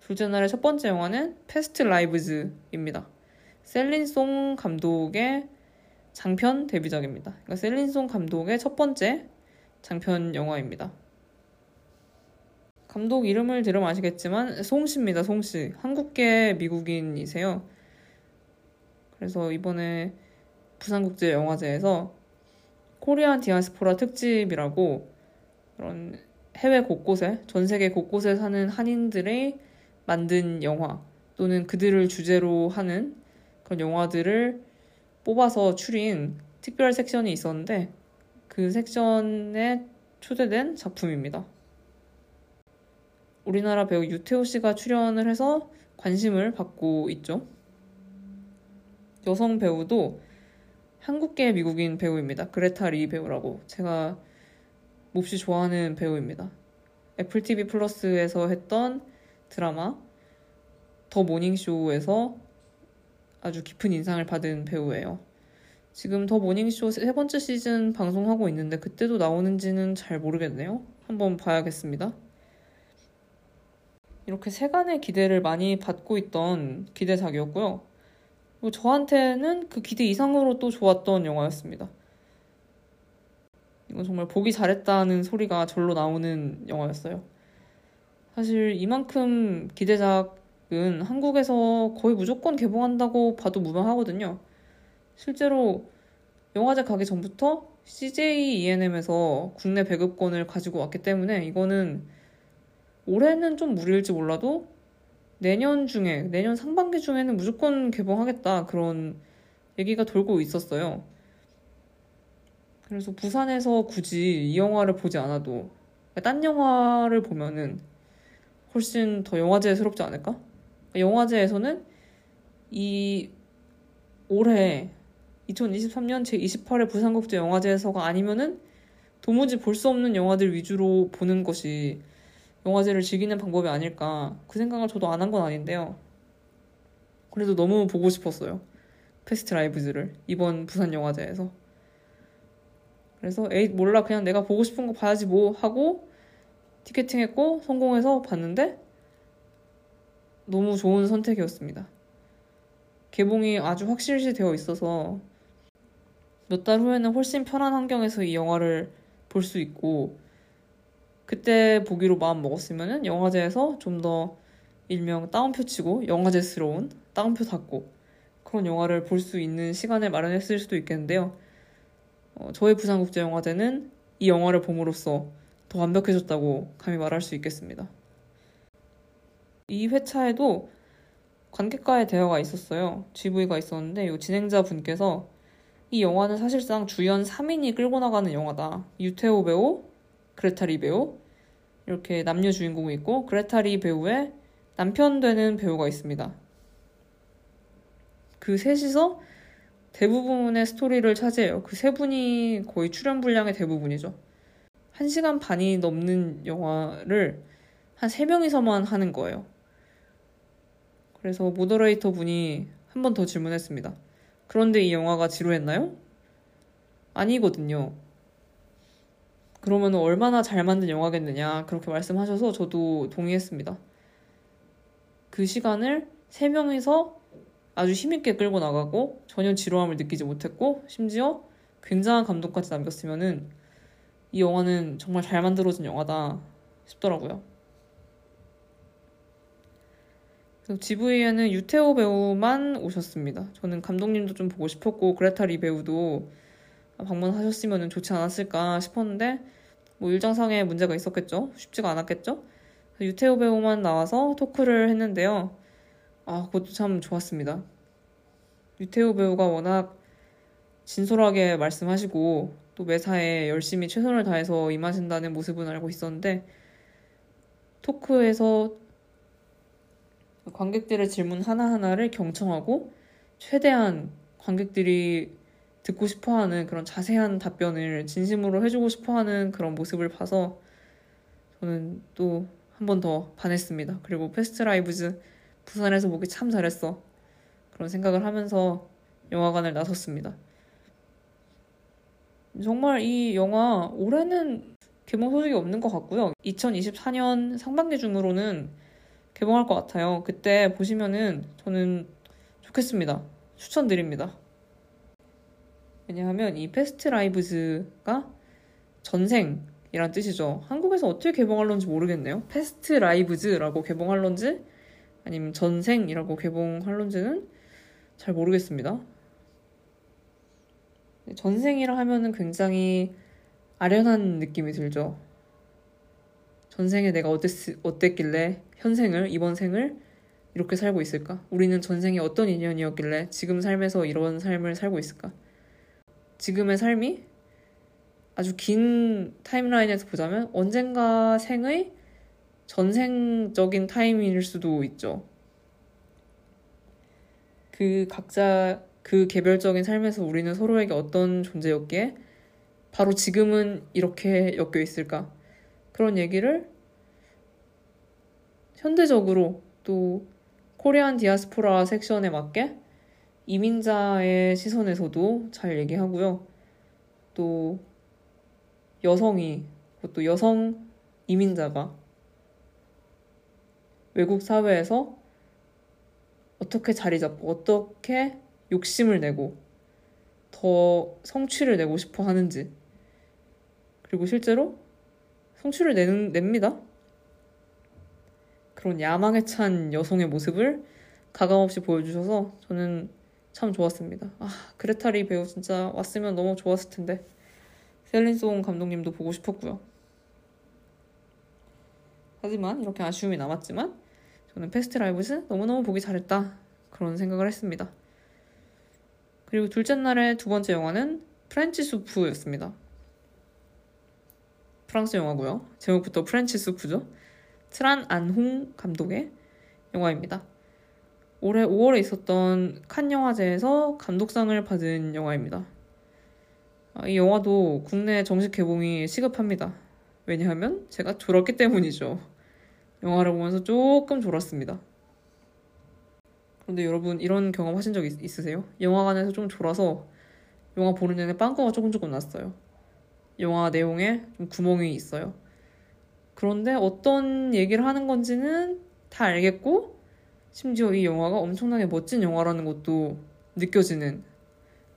둘째 날의 첫 번째 영화는 패스트 라이브즈입니다. 셀린 송 감독의 장편 데뷔작입니다. 그러니까 셀린송 감독의 첫 번째 장편 영화입니다. 감독 이름을 들으면 아시겠지만 송씨입니다. 송씨. 한국계 미국인이세요. 그래서 이번에 부산국제영화제에서 코리안 디아스포라 특집이라고 그런 해외 곳곳에 전 세계 곳곳에 사는 한인들의 만든 영화 또는 그들을 주제로 하는 그런 영화들을 뽑아서 추린 특별 섹션이 있었는데 그 섹션에 초대된 작품입니다. 우리나라 배우 유태호 씨가 출연을 해서 관심을 받고 있죠. 여성 배우도 한국계 미국인 배우입니다. 그레타 리 배우라고 제가 몹시 좋아하는 배우입니다. 애플 TV 플러스에서 했던 드라마 The Morning Show에서 아주 깊은 인상을 받은 배우예요. 지금 The Morning Show 세 번째 시즌 방송하고 있는데 그때도 나오는지는 잘 모르겠네요. 한번 봐야겠습니다. 이렇게 세간의 기대를 많이 받고 있던 기대작이었고요. 저한테는 그 기대 이상으로 또 좋았던 영화였습니다. 이건 정말 보기 잘했다는 소리가 절로 나오는 영화였어요. 사실 이만큼 기대작 은 한국에서 거의 무조건 개봉한다고 봐도 무방하거든요. 실제로 영화제 가기 전부터 CJ ENM에서 국내 배급권을 가지고 왔기 때문에 이거는 올해는 좀 무리일지 몰라도 내년 중에, 내년 상반기 중에는 무조건 개봉하겠다. 그런 얘기가 돌고 있었어요. 그래서 부산에서 굳이 이 영화를 보지 않아도 딴 영화를 보면은 훨씬 더 영화제스럽지 않을까? 영화제에서는 이 올해 2023년 제28회 부산국제 영화제에서가 아니면은 도무지 볼 수 없는 영화들 위주로 보는 것이 영화제를 즐기는 방법이 아닐까 그 생각을 저도 안 한 건 아닌데요. 그래도 너무 보고 싶었어요. Past Lives를 이번 부산 영화제에서. 그래서 에이 몰라 그냥 내가 보고 싶은 거 봐야지 뭐 하고 티켓팅했고 성공해서 봤는데 너무 좋은 선택이었습니다. 개봉이 아주 확실시 되어 있어서 몇 달 후에는 훨씬 편한 환경에서 이 영화를 볼 수 있고 그때 보기로 마음 먹었으면은 영화제에서 좀 더 일명 다운표 치고 영화제스러운 다운표 닫고 그런 영화를 볼 수 있는 시간을 마련했을 수도 있겠는데요. 어, 저희 부산국제영화제는 이 영화를 봄으로써 더 완벽해졌다고 감히 말할 수 있겠습니다. 이 회차에도 관객과의 대화가 있었어요. GV가 있었는데 이 진행자 분께서 이 영화는 사실상 주연 3인이 끌고 나가는 영화다. 유태호 배우, 그레타리 배우 이렇게 남녀 주인공이 있고 그레타리 배우의 남편 되는 배우가 있습니다. 그 셋이서 대부분의 스토리를 차지해요. 그 세 분이 거의 출연 분량의 대부분이죠. 1시간 반이 넘는 영화를 한 3명이서만 하는 거예요. 그래서 모더레이터 분이 한 번 더 질문했습니다. 그런데 이 영화가 지루했나요? 아니거든요. 그러면 얼마나 잘 만든 영화겠느냐 그렇게 말씀하셔서 저도 동의했습니다. 그 시간을 3명이서 아주 힘있게 끌고 나가고 전혀 지루함을 느끼지 못했고 심지어 굉장한 감동까지 남겼으면은 이 영화는 정말 잘 만들어진 영화다 싶더라고요. GV에는 유태호 배우만 오셨습니다. 저는 감독님도 좀 보고 싶었고 그레타 리 배우도 방문하셨으면 좋지 않았을까 싶었는데 뭐 일정상의 문제가 있었겠죠. 쉽지가 않았겠죠. 유태호 배우만 나와서 토크를 했는데요. 아, 그것도 참 좋았습니다. 유태우 배우가 워낙 진솔하게 말씀하시고 또 매사에 열심히 최선을 다해서 임하신다는 모습은 알고 있었는데 토크에서 관객들의 질문 하나하나를 경청하고 최대한 관객들이 듣고 싶어 하는 그런 자세한 답변을 진심으로 해주고 싶어 하는 그런 모습을 봐서 저는 또 한 번 더 반했습니다. 그리고 Past Lives 부산에서 보기 참 잘했어. 그런 생각을 하면서 영화관을 나섰습니다. 정말 이 영화 올해는 개봉 소식이 없는 것 같고요. 2024년 상반기 중으로는 개봉할 것 같아요. 그때 보시면은 저는 좋겠습니다. 추천드립니다. 왜냐하면 이 Past Lives가 전생이란 뜻이죠. 한국에서 어떻게 개봉할런지 모르겠네요. Past Lives라고 개봉할런지 아니면 전생이라고 개봉할런지는 잘 모르겠습니다. 전생이라 하면은 굉장히 아련한 느낌이 들죠. 전생에 내가 어땠, 어땠길래 현생을, 이번 생을 이렇게 살고 있을까? 우리는 전생에 어떤 인연이었길래 지금 삶에서 이런 삶을 살고 있을까? 지금의 삶이 아주 긴 타임라인에서 보자면 언젠가 생의 전생적인 타임일 수도 있죠. 그 각자 그 개별적인 삶에서 우리는 서로에게 어떤 존재였기에 바로 지금은 이렇게 엮여 있을까? 그런 얘기를 현대적으로 또 코리안 디아스포라 섹션에 맞게 이민자의 시선에서도 잘 얘기하고요. 또 여성이, 또 여성 이민자가 외국 사회에서 어떻게 자리 잡고 어떻게 욕심을 내고 더 성취를 내고 싶어 하는지 그리고 실제로 성취를 내는, 냅니다. 그런 야망에 찬 여성의 모습을 가감없이 보여주셔서 저는 참 좋았습니다. 아, 그레타 리 배우 진짜 왔으면 너무 좋았을 텐데. 셀린 송 감독님도 보고 싶었고요. 하지만 이렇게 아쉬움이 남았지만 저는 Past Lives 너무너무 보기 잘했다. 그런 생각을 했습니다. 그리고 둘째 날의 두 번째 영화는 프렌치 수프였습니다. 프랑스 영화고요. 제목부터 프렌치 수프죠. 트란 안 홍 감독의 영화입니다. 올해 5월에 있었던 칸 영화제에서 감독상을 받은 영화입니다. 아, 이 영화도 국내 정식 개봉이 시급합니다. 왜냐하면 제가 졸았기 때문이죠. 영화를 보면서 조금 졸았습니다. 그런데 여러분 이런 경험 하신 적 있, 있으세요? 영화관에서 좀 졸아서 영화 보는 내내 빵꾸가 조금 조금 났어요. 영화 내용에 좀 구멍이 있어요. 그런데 어떤 얘기를 하는 건지는 다 알겠고 심지어 이 영화가 엄청나게 멋진 영화라는 것도 느껴지는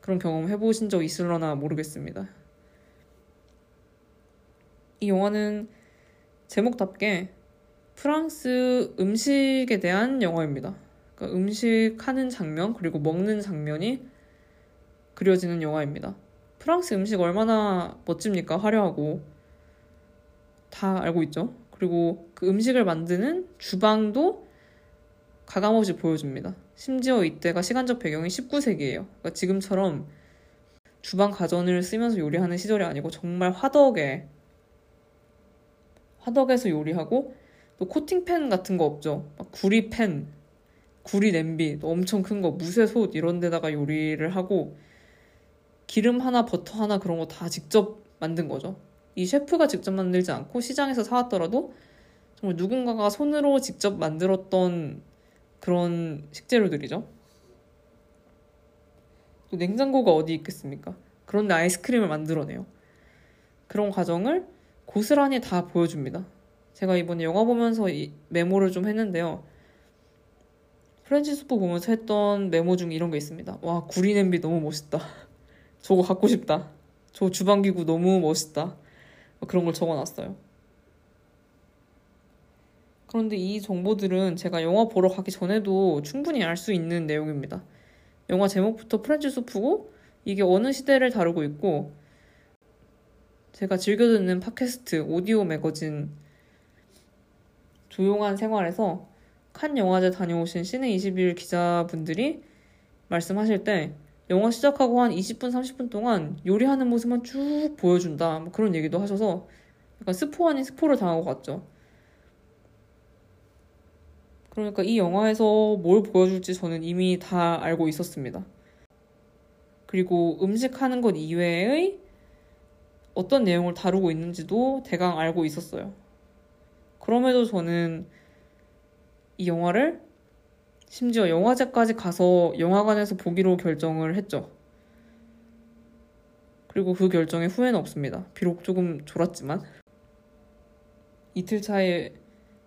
그런 경험 해보신 적 있을려나 모르겠습니다. 이 영화는 제목답게 프랑스 음식에 대한 영화입니다. 그러니까 음식 하는 장면 그리고 먹는 장면이 그려지는 영화입니다. 프랑스 음식 얼마나 멋집니까? 화려하고 다 알고 있죠. 그리고 그 음식을 만드는 주방도 가감없이 보여줍니다. 심지어 이때가 시간적 배경이 19세기예요. 그러니까 지금처럼 주방 가전을 쓰면서 요리하는 시절이 아니고 정말 화덕에 화덕에서 요리하고 또 코팅팬 같은 거 없죠. 막 구리팬, 구리 냄비, 엄청 큰 거, 무쇠솥 이런 데다가 요리를 하고 기름 하나, 버터 하나 그런 거 다 직접 만든 거죠. 이 셰프가 직접 만들지 않고 시장에서 사왔더라도 정말 누군가가 손으로 직접 만들었던 그런 식재료들이죠. 또 냉장고가 어디 있겠습니까? 그런데 아이스크림을 만들어내요. 그런 과정을 고스란히 다 보여줍니다. 제가 이번에 영화 보면서 메모를 좀 했는데요. 프렌치 수프 보면서 했던 메모 중 이런 게 있습니다. 와, 구리 냄비 너무 멋있다. 저거 갖고 싶다. 저 주방기구 너무 멋있다. 그런 걸 적어놨어요. 그런데 이 정보들은 제가 영화 보러 가기 전에도 충분히 알 수 있는 내용입니다. 영화 제목부터 프렌치 수프고 이게 어느 시대를 다루고 있고 제가 즐겨 듣는 팟캐스트 오디오 매거진 조용한 생활에서 칸 영화제 다녀오신 시내 21 기자분들이 말씀하실 때 영화 시작하고 한 20분, 30분 동안 요리하는 모습만 쭉 보여준다. 뭐 그런 얘기도 하셔서 약간 스포 아닌 스포를 당하고 갔죠. 그러니까 이 영화에서 뭘 보여줄지 저는 이미 다 알고 있었습니다. 그리고 음식 하는 것 이외의 어떤 내용을 다루고 있는지도 대강 알고 있었어요. 그럼에도 저는 이 영화를 심지어 영화제까지 가서 영화관에서 보기로 결정을 했죠. 그리고 그 결정에 후회는 없습니다. 비록 조금 졸았지만. 이틀 차에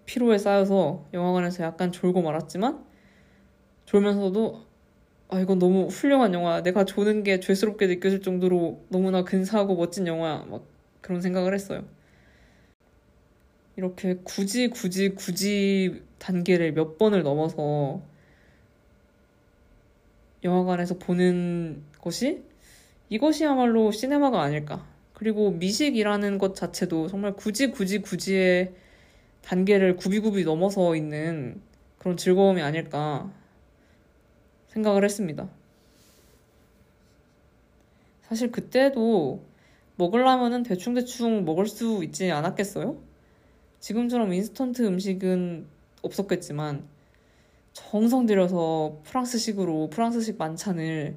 피로에 쌓여서 영화관에서 약간 졸고 말았지만 졸면서도 아 이건 너무 훌륭한 영화 내가 조는 게 죄스럽게 느껴질 정도로 너무나 근사하고 멋진 영화 막 그런 생각을 했어요. 이렇게 굳이 굳이 굳이 단계를 몇 번을 넘어서 영화관에서 보는 것이 이것이야말로 시네마가 아닐까. 그리고 미식이라는 것 자체도 정말 굳이 굳이 굳이의 단계를 구비구비 넘어서 있는 그런 즐거움이 아닐까 생각을 했습니다. 사실 그때도 먹으려면은 대충대충 먹을 수 있지 않았겠어요? 지금처럼 인스턴트 음식은 없었겠지만 정성 들여서 프랑스식으로 프랑스식 만찬을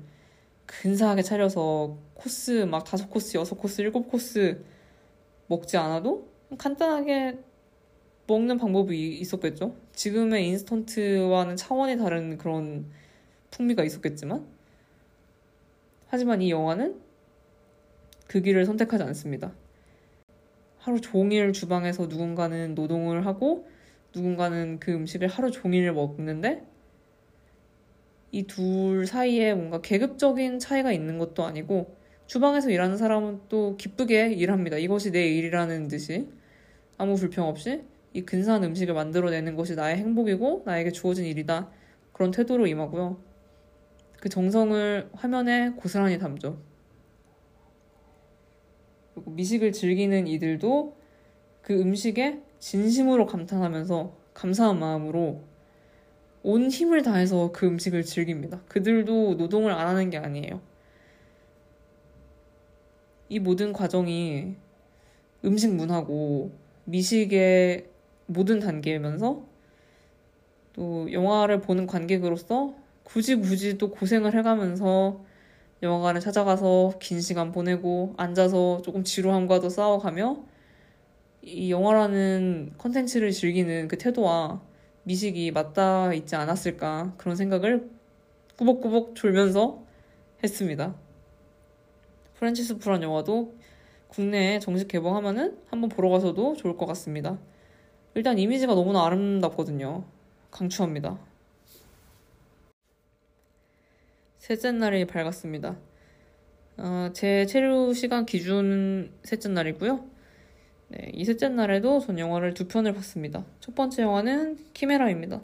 근사하게 차려서 코스 막 다섯 코스, 여섯 코스, 일곱 코스 먹지 않아도 간단하게 먹는 방법이 있었겠죠. 지금의 인스턴트와는 차원이 다른 그런 풍미가 있었겠지만 하지만 이 영화는 그 길을 선택하지 않습니다. 하루 종일 주방에서 누군가는 노동을 하고 누군가는 그 음식을 하루 종일 먹는데 이 둘 사이에 뭔가 계급적인 차이가 있는 것도 아니고 주방에서 일하는 사람은 또 기쁘게 일합니다. 이것이 내 일이라는 듯이 아무 불평 없이 이 근사한 음식을 만들어내는 것이 나의 행복이고 나에게 주어진 일이다. 그런 태도로 임하고요. 그 정성을 화면에 고스란히 담죠. 그리고 미식을 즐기는 이들도 그 음식에 진심으로 감탄하면서 감사한 마음으로 온 힘을 다해서 그 음식을 즐깁니다. 그들도 노동을 안 하는 게 아니에요. 이 모든 과정이 음식 문화고 미식의 모든 단계면서 또 영화를 보는 관객으로서 굳이 굳이 또 고생을 해가면서 영화관을 찾아가서 긴 시간 보내고 앉아서 조금 지루함과도 싸워가며 이 영화라는 컨텐츠를 즐기는 그 태도와 미식이 맞닿아 있지 않았을까 그런 생각을 꾸벅꾸벅 졸면서 했습니다. 프렌치 수프란 영화도 국내에 정식 개봉하면은 한번 보러 가서도 좋을 것 같습니다. 일단 이미지가 너무나 아름답거든요. 강추합니다. 셋째 날이 밝았습니다. 어, 제 체류 시간 기준 셋째 날이고요. 네, 이 셋째 날에도 전 영화를 두 편을 봤습니다. 첫 번째 영화는 키메라입니다.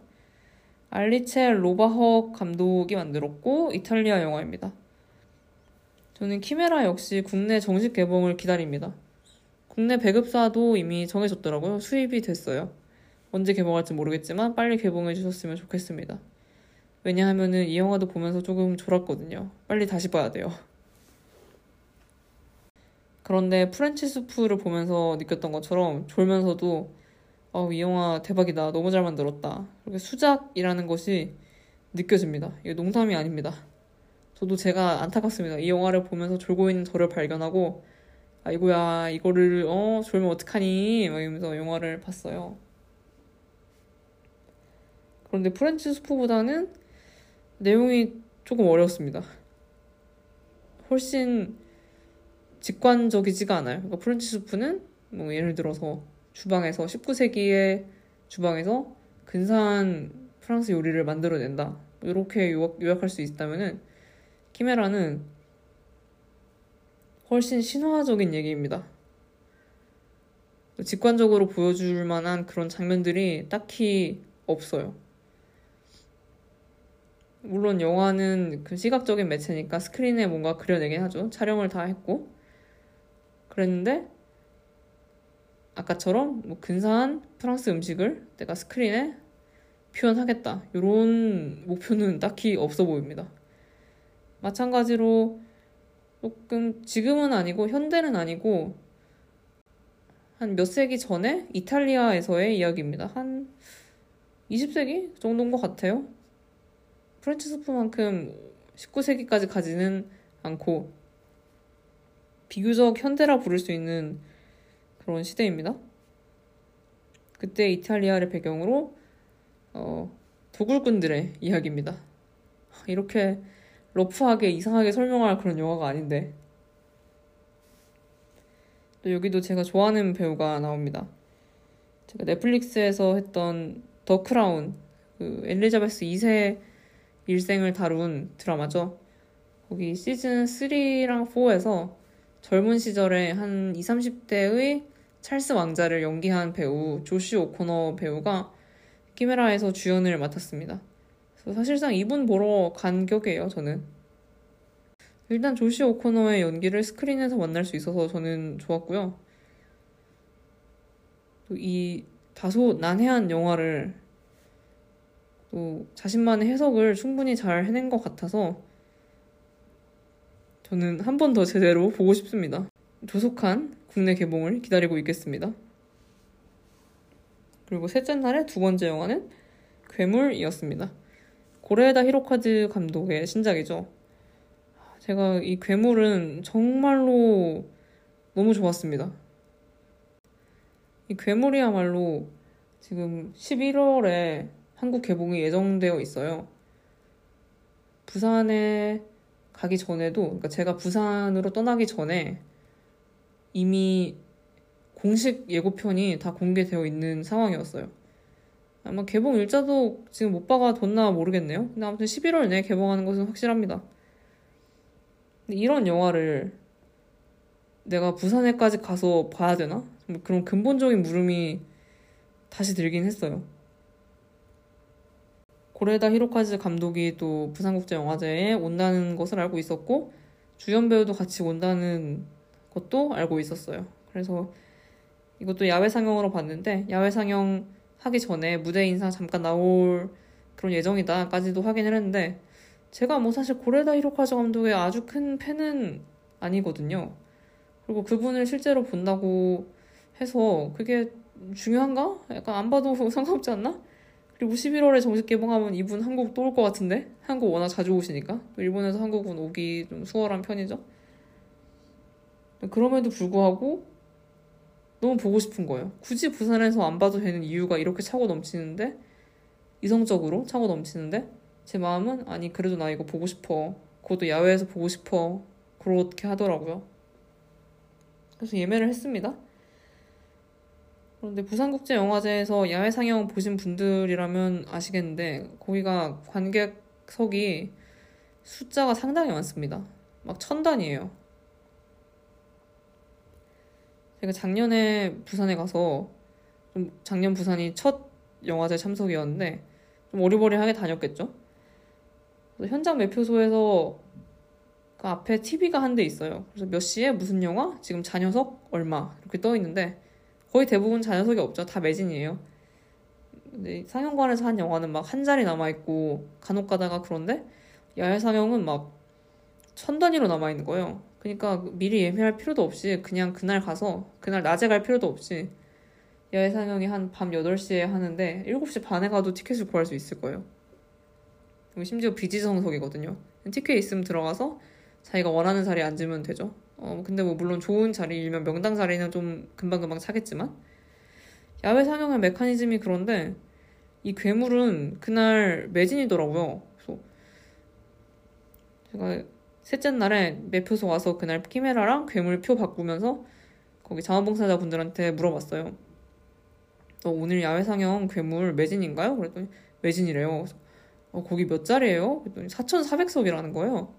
알리체 로바헉 감독이 만들었고 이탈리아 영화입니다. 저는 키메라 역시 국내 정식 개봉을 기다립니다. 국내 배급사도 이미 정해졌더라고요. 수입이 됐어요. 언제 개봉할지 모르겠지만 빨리 개봉해 주셨으면 좋겠습니다. 왜냐하면은 이 영화도 보면서 조금 졸았거든요. 빨리 다시 봐야 돼요. 그런데 프렌치 수프를 보면서 느꼈던 것처럼 졸면서도 어, 이 영화 대박이다. 너무 잘 만들었다. 그렇게 수작이라는 것이 느껴집니다. 이게 농담이 아닙니다. 저도 제가 안타깝습니다. 이 영화를 보면서 졸고 있는 저를 발견하고 아이고야 이거를 어 졸면 어떡하니 막 이러면서 영화를 봤어요. 그런데 프렌치 수프보다는 내용이 조금 어려웠습니다. 훨씬 직관적이지가 않아요. 그러니까 프렌치 수프는 뭐 예를 들어서 주방에서 19세기의 주방에서 근사한 프랑스 요리를 만들어낸다. 이렇게 요약, 요약 할 수 있다면은 키메라는 훨씬 신화적인 얘기입니다. 직관적으로 보여줄 만한 그런 장면들이 딱히 없어요. 물론 영화는 그 시각적인 매체니까 스크린에 뭔가 그려내긴 하죠. 촬영을 다 했고. 그랬는데, 아까처럼 뭐 근사한 프랑스 음식을 내가 스크린에 표현하겠다. 이런 목표는 딱히 없어 보입니다. 마찬가지로 조금 지금은 아니고 현대는 아니고 한 몇 세기 전에 이탈리아에서의 이야기입니다. 한 20세기 정도인 것 같아요. 프렌치 수프만큼 19세기까지 가지는 않고 비교적 현대라 부를 수 있는 그런 시대입니다. 그때 이탈리아를 배경으로 어, 도굴꾼들의 이야기입니다. 이렇게 러프하게 이상하게 설명할 그런 영화가 아닌데 또 여기도 제가 좋아하는 배우가 나옵니다. 제가 넷플릭스에서 했던 더 크라운 그 엘리자베스 2세 일생을 다룬 드라마죠. 거기 시즌 3랑 4에서 젊은 시절에 한 20, 30대의 찰스 왕자를 연기한 배우 조시 오코너 배우가 키메라에서 주연을 맡았습니다. 사실상 이분 보러 간 격이에요, 저는. 일단 조시 오코너의 연기를 스크린에서 만날 수 있어서 저는 좋았고요. 이 다소 난해한 영화를 또 자신만의 해석을 충분히 잘 해낸 것 같아서 저는 한 번 더 제대로 보고 싶습니다. 조속한 국내 개봉을 기다리고 있겠습니다. 그리고 셋째 날의 두 번째 영화는 괴물이었습니다. 고레에다 히로카즈 감독의 신작이죠. 제가 이 괴물은 정말로 너무 좋았습니다. 이 괴물이야말로 지금 11월에 한국 개봉이 예정되어 있어요. 부산에 가기 전에도, 그러니까 제가 부산으로 떠나기 전에 이미 공식 예고편이 다 공개되어 있는 상황이었어요. 아마 개봉 일자도 지금 못 박아뒀나 모르겠네요. 근데 아무튼 11월 내에 개봉하는 것은 확실합니다. 이런 영화를 내가 부산에까지 가서 봐야 되나? 그런 근본적인 물음이 다시 들긴 했어요. 고레다 히로카즈 감독이 또 부산국제영화제에 온다는 것을 알고 있었고 주연 배우도 같이 온다는 것도 알고 있었어요. 그래서 이것도 야외 상영으로 봤는데 야외 상영 하기 전에 무대 인사 잠깐 나올 그런 예정이다까지도 확인을 했는데 제가 뭐 사실 고레다 히로카즈 감독의 아주 큰 팬은 아니거든요. 그리고 그분을 실제로 본다고 해서 그게 중요한가? 약간 안 봐도 상관없지 않나? 그리고 11월에 정식 개봉하면 이분 한국 또 올 것 같은데? 한국 워낙 자주 오시니까. 일본에서 한국은 오기 좀 수월한 편이죠. 그럼에도 불구하고 너무 보고 싶은 거예요. 굳이 부산에서 안 봐도 되는 이유가 이렇게 차고 넘치는데, 이성적으로 차고 넘치는데, 제 마음은 아니, 그래도 나 이거 보고 싶어. 그것도 야외에서 보고 싶어. 그렇게 하더라고요. 그래서 예매를 했습니다. 그런데 부산국제영화제에서 야외 상영 보신 분들이라면 아시겠는데 거기가 관객석이 숫자가 상당히 많습니다. 막 천 단위예요. 제가 작년에 부산에 가서 좀 작년 부산이 첫 영화제 참석이었는데 좀 어리버리하게 다녔겠죠. 현장 매표소에서 그 앞에 TV가 한 대 있어요. 그래서 몇 시에 무슨 영화? 지금 잔여석 얼마 이렇게 떠 있는데 거의 대부분 잔여석이 없죠. 다 매진이에요. 근데 상영관에서 한 영화는 막 한 자리 남아 있고 간혹 가다가 그런데 야외 상영은 막 천 단위로 남아 있는 거예요. 그러니까 미리 예매할 필요도 없이 그냥 그날 가서 그날 낮에 갈 필요도 없이 야외 상영이 한 밤 8시에 하는데 7시 반에 가도 티켓을 구할 수 있을 거예요. 심지어 비지정석이거든요. 티켓 있으면 들어가서 자기가 원하는 자리에 앉으면 되죠. 어, 근데 뭐 물론 좋은 자리이면 명당 자리는 좀 금방금방 차겠지만 야외 상영의 메커니즘이 그런데 이 괴물은 그날 매진이더라고요. 그래서 제가 셋째 날에 매표소 와서 그날 키메라랑 괴물 표 바꾸면서 거기 자원봉사자 분들한테 물어봤어요. 어, 오늘 야외 상영 괴물 매진인가요? 그랬더니 매진이래요. 그래서 어, 거기 몇 자리예요? 그랬더니 4,400석이라는 거예요.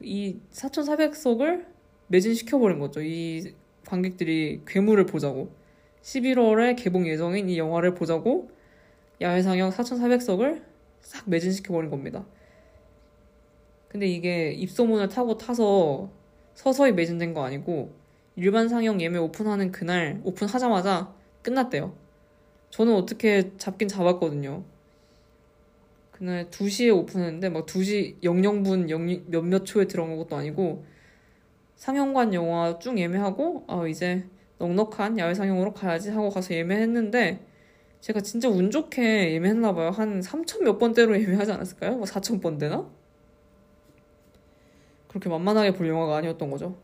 이 4,400석을 매진시켜버린 거죠. 이 관객들이 괴물을 보자고. 11월에 개봉 예정인 이 영화를 보자고 야외 상영 4,400석을 싹 매진시켜버린 겁니다. 근데 이게 입소문을 타고 타서 서서히 매진된 거 아니고 일반 상영 예매 오픈하는 그날 오픈하자마자 끝났대요. 저는 어떻게 잡긴 잡았거든요. 그날 2시에 오픈했는데 막 2시 00분 몇몇 초에 들어간 것도 아니고 상영관 영화 쭉 예매하고 아 이제 넉넉한 야외 상영으로 가야지 하고 가서 예매했는데 제가 진짜 운 좋게 예매했나 봐요. 한 3천 몇 번대로 예매하지 않았을까요? 뭐 4천 번대나? 그렇게 만만하게 볼 영화가 아니었던 거죠.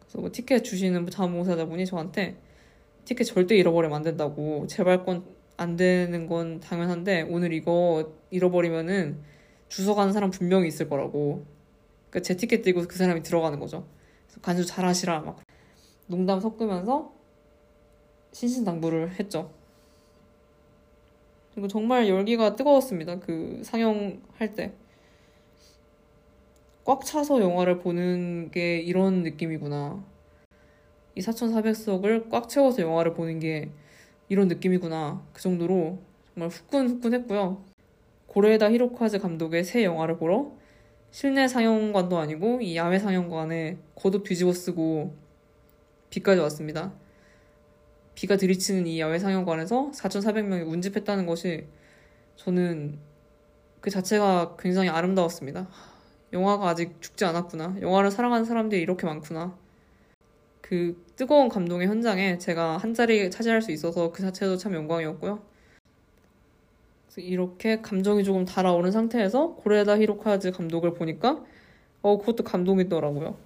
그래서 뭐 티켓 주시는 자원봉사자분이 저한테 티켓 절대 잃어버리면 안 된다고 재발권 안 되는 건 당연한데 오늘 이거 잃어버리면은 주워 가는 사람 분명히 있을 거라고 그러니까 제 티켓 들고 그 사람이 들어가는 거죠. 간수 잘하시라 막 농담 섞으면서 신신당부를 했죠. 그리고 정말 열기가 뜨거웠습니다. 그 상영할 때. 꽉 차서 영화를 보는 게 이런 느낌이구나. 이 4,400석을 꽉 채워서 영화를 보는 게 이런 느낌이구나. 그 정도로 정말 후끈후끈 했고요. 고레에다 히로카즈 감독의 새 영화를 보러 실내 상영관도 아니고 이 야외 상영관에 겉옷 뒤집어 쓰고 비까지 왔습니다. 비가 들이치는 이 야외 상영관에서 4,400명이 운집했다는 것이 저는 그 자체가 굉장히 아름다웠습니다. 영화가 아직 죽지 않았구나. 영화를 사랑하는 사람들이 이렇게 많구나. 그 뜨거운 감동의 현장에 제가 한 자리 차지할 수 있어서 그 자체도 참 영광이었고요. 이렇게 감정이 조금 달아오른 상태에서 고레다 히로카즈 감독을 보니까 어 그것도 감동이더라고요.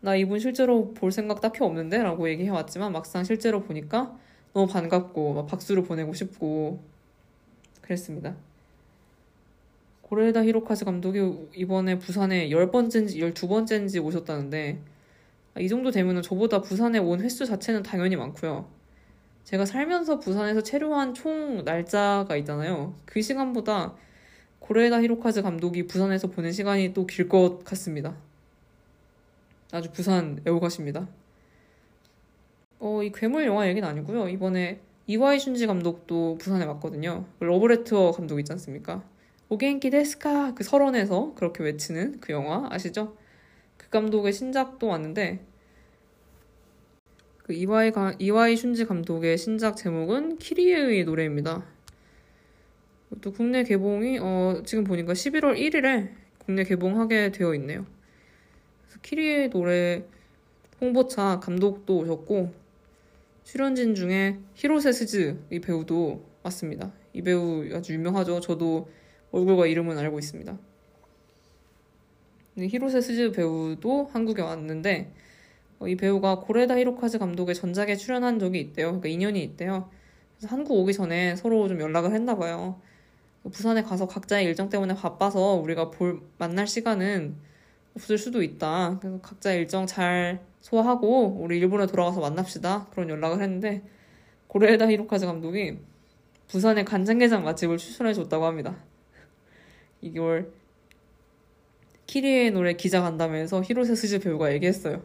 나 이분 실제로 볼 생각 딱히 없는데 라고 얘기해왔지만 막상 실제로 보니까 너무 반갑고 막 박수를 보내고 싶고 그랬습니다. 고레다 히로카즈 감독이 이번에 부산에 10번째인지 12번째인지 오셨다는데 이 정도 되면 저보다 부산에 온 횟수 자체는 당연히 많고요. 제가 살면서 부산에서 체류한 총 날짜가 있잖아요. 그 시간보다 고레다 히로카즈 감독이 부산에서 보낸 시간이 또 길 것 같습니다. 아주 부산 애호가십니다. 어, 이 괴물 영화 얘기는 아니고요. 이번에 이와이 슌지 감독도 부산에 왔거든요. 러브레터 감독 있지 않습니까? 오겐키 데스카 그 설원에서 그렇게 외치는 그 영화 아시죠? 그 감독의 신작도 왔는데 그 이와이, 가, 이와이 슌지 감독의 신작 제목은 키리에의 노래입니다. 또 국내 개봉이 어, 지금 보니까 11월 1일에 국내 개봉하게 되어 있네요. 키리에의 노래 홍보차 감독도 오셨고 출연진 중에 히로세 스즈 이 배우도 맞습니다. 이 배우 아주 유명하죠. 저도 얼굴과 이름은 알고 있습니다. 히로세 스즈 배우도 한국에 왔는데 어, 이 배우가 고레에다 히로카즈 감독의 전작에 출연한 적이 있대요. 그러니까 인연이 있대요. 그래서 한국 오기 전에 서로 좀 연락을 했나 봐요. 부산에 가서 각자의 일정 때문에 바빠서 우리가 볼 만날 시간은 없을 수도 있다. 그래서 각자의 일정 잘 소화하고 우리 일본에 돌아가서 만납시다. 그런 연락을 했는데 고레다 히로카즈 감독이 부산의 간장게장 맛집을 추천해 줬다고 합니다. 이걸 키리의 노래 기자 간담회에서 히로세 스즈 배우가 얘기했어요.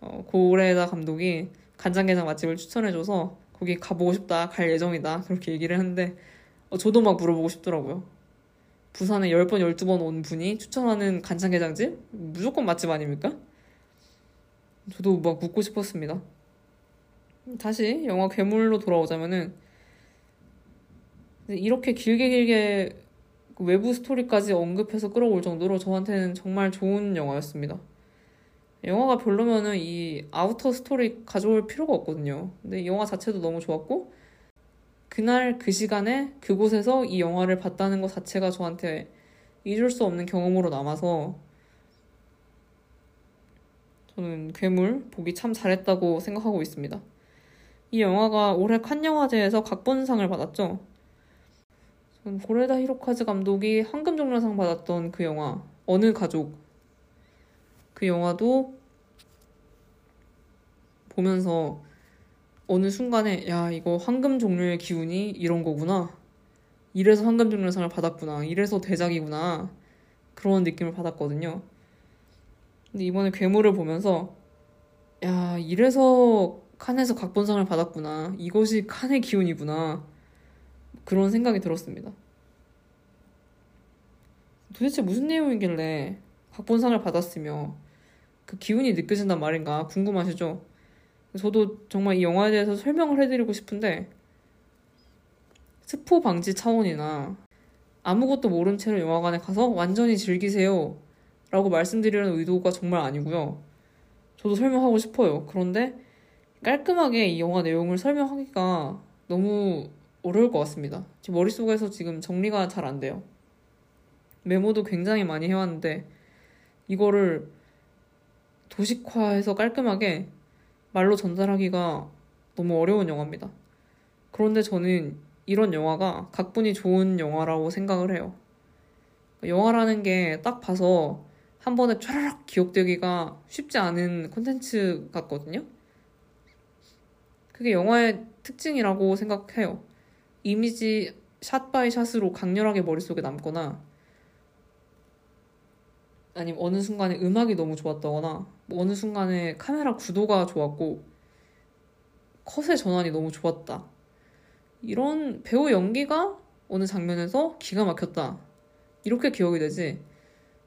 어, 고레다 감독이 간장게장 맛집을 추천해줘서 거기 가보고 싶다, 갈 예정이다 그렇게 얘기를 했는데 어, 저도 막 물어보고 싶더라고요. 부산에 10번, 12번 온 분이 추천하는 간장게장집? 무조건 맛집 아닙니까? 저도 막 묻고 싶었습니다. 다시 영화 괴물로 돌아오자면은 이렇게 길게 길게 외부 스토리까지 언급해서 끌어올 정도로 저한테는 정말 좋은 영화였습니다. 영화가 별로면은 이 outer 스토리 가져올 필요가 없거든요. 근데 이 영화 자체도 너무 좋았고 그날 그 시간에 그곳에서 이 영화를 봤다는 것 자체가 저한테 잊을 수 없는 경험으로 남아서 저는 괴물 보기 참 잘했다고 생각하고 있습니다. 이 영화가 올해 칸 영화제에서 각본상을 받았죠. 전 고레다 히로카즈 감독이 황금종려상 받았던 그 영화 어느 가족 그 영화도 보면서 어느 순간에 야 이거 황금 종류의 기운이 이런 거구나. 이래서 황금 종려상을 받았구나. 이래서 대작이구나. 그런 느낌을 받았거든요. 근데 이번에 괴물을 보면서 야 이래서 칸에서 각본상을 받았구나. 이것이 칸의 기운이구나. 그런 생각이 들었습니다. 도대체 무슨 내용이길래 각본상을 받았으며 그 기운이 느껴진단 말인가 궁금하시죠? 저도 정말 이 영화에 대해서 설명을 해드리고 싶은데 스포 방지 차원이나 아무것도 모른 채로 영화관에 가서 완전히 즐기세요 라고 말씀드리려는 의도가 정말 아니고요. 저도 설명하고 싶어요. 그런데 깔끔하게 이 영화 내용을 설명하기가 너무 어려울 것 같습니다. 제 머릿속에서 지금 정리가 잘 안 돼요. 메모도 굉장히 많이 해왔는데 이거를 도식화해서 깔끔하게 말로 전달하기가 너무 어려운 영화입니다. 그런데 저는 이런 영화가 각본이 좋은 영화라고 생각을 해요. 영화라는 게 딱 봐서 한 번에 촤라락 기억되기가 쉽지 않은 콘텐츠 같거든요. 그게 영화의 특징이라고 생각해요. 이미지 shot by shot으로 강렬하게 머릿속에 남거나 아니면 어느 순간에 음악이 너무 좋았다거나 뭐 어느 순간에 카메라 구도가 좋았고 컷의 전환이 너무 좋았다. 이런 배우 연기가 어느 장면에서 기가 막혔다. 이렇게 기억이 되지.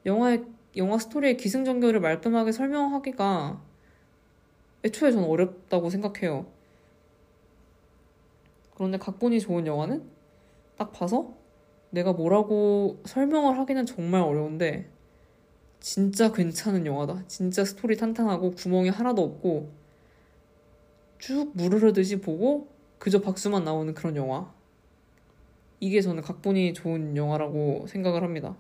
영화의 영화 스토리의 기승전결을 말끔하게 설명하기가 애초에 저는 어렵다고 생각해요. 그런데 각본이 좋은 영화는 딱 봐서 내가 뭐라고 설명을 하기는 정말 어려운데 진짜 괜찮은 영화다. 진짜 스토리 탄탄하고 구멍이 하나도 없고 쭉 물을 흐르듯이 보고 그저 박수만 나오는 그런 영화. 이게 저는 각본이 좋은 영화라고 생각을 합니다.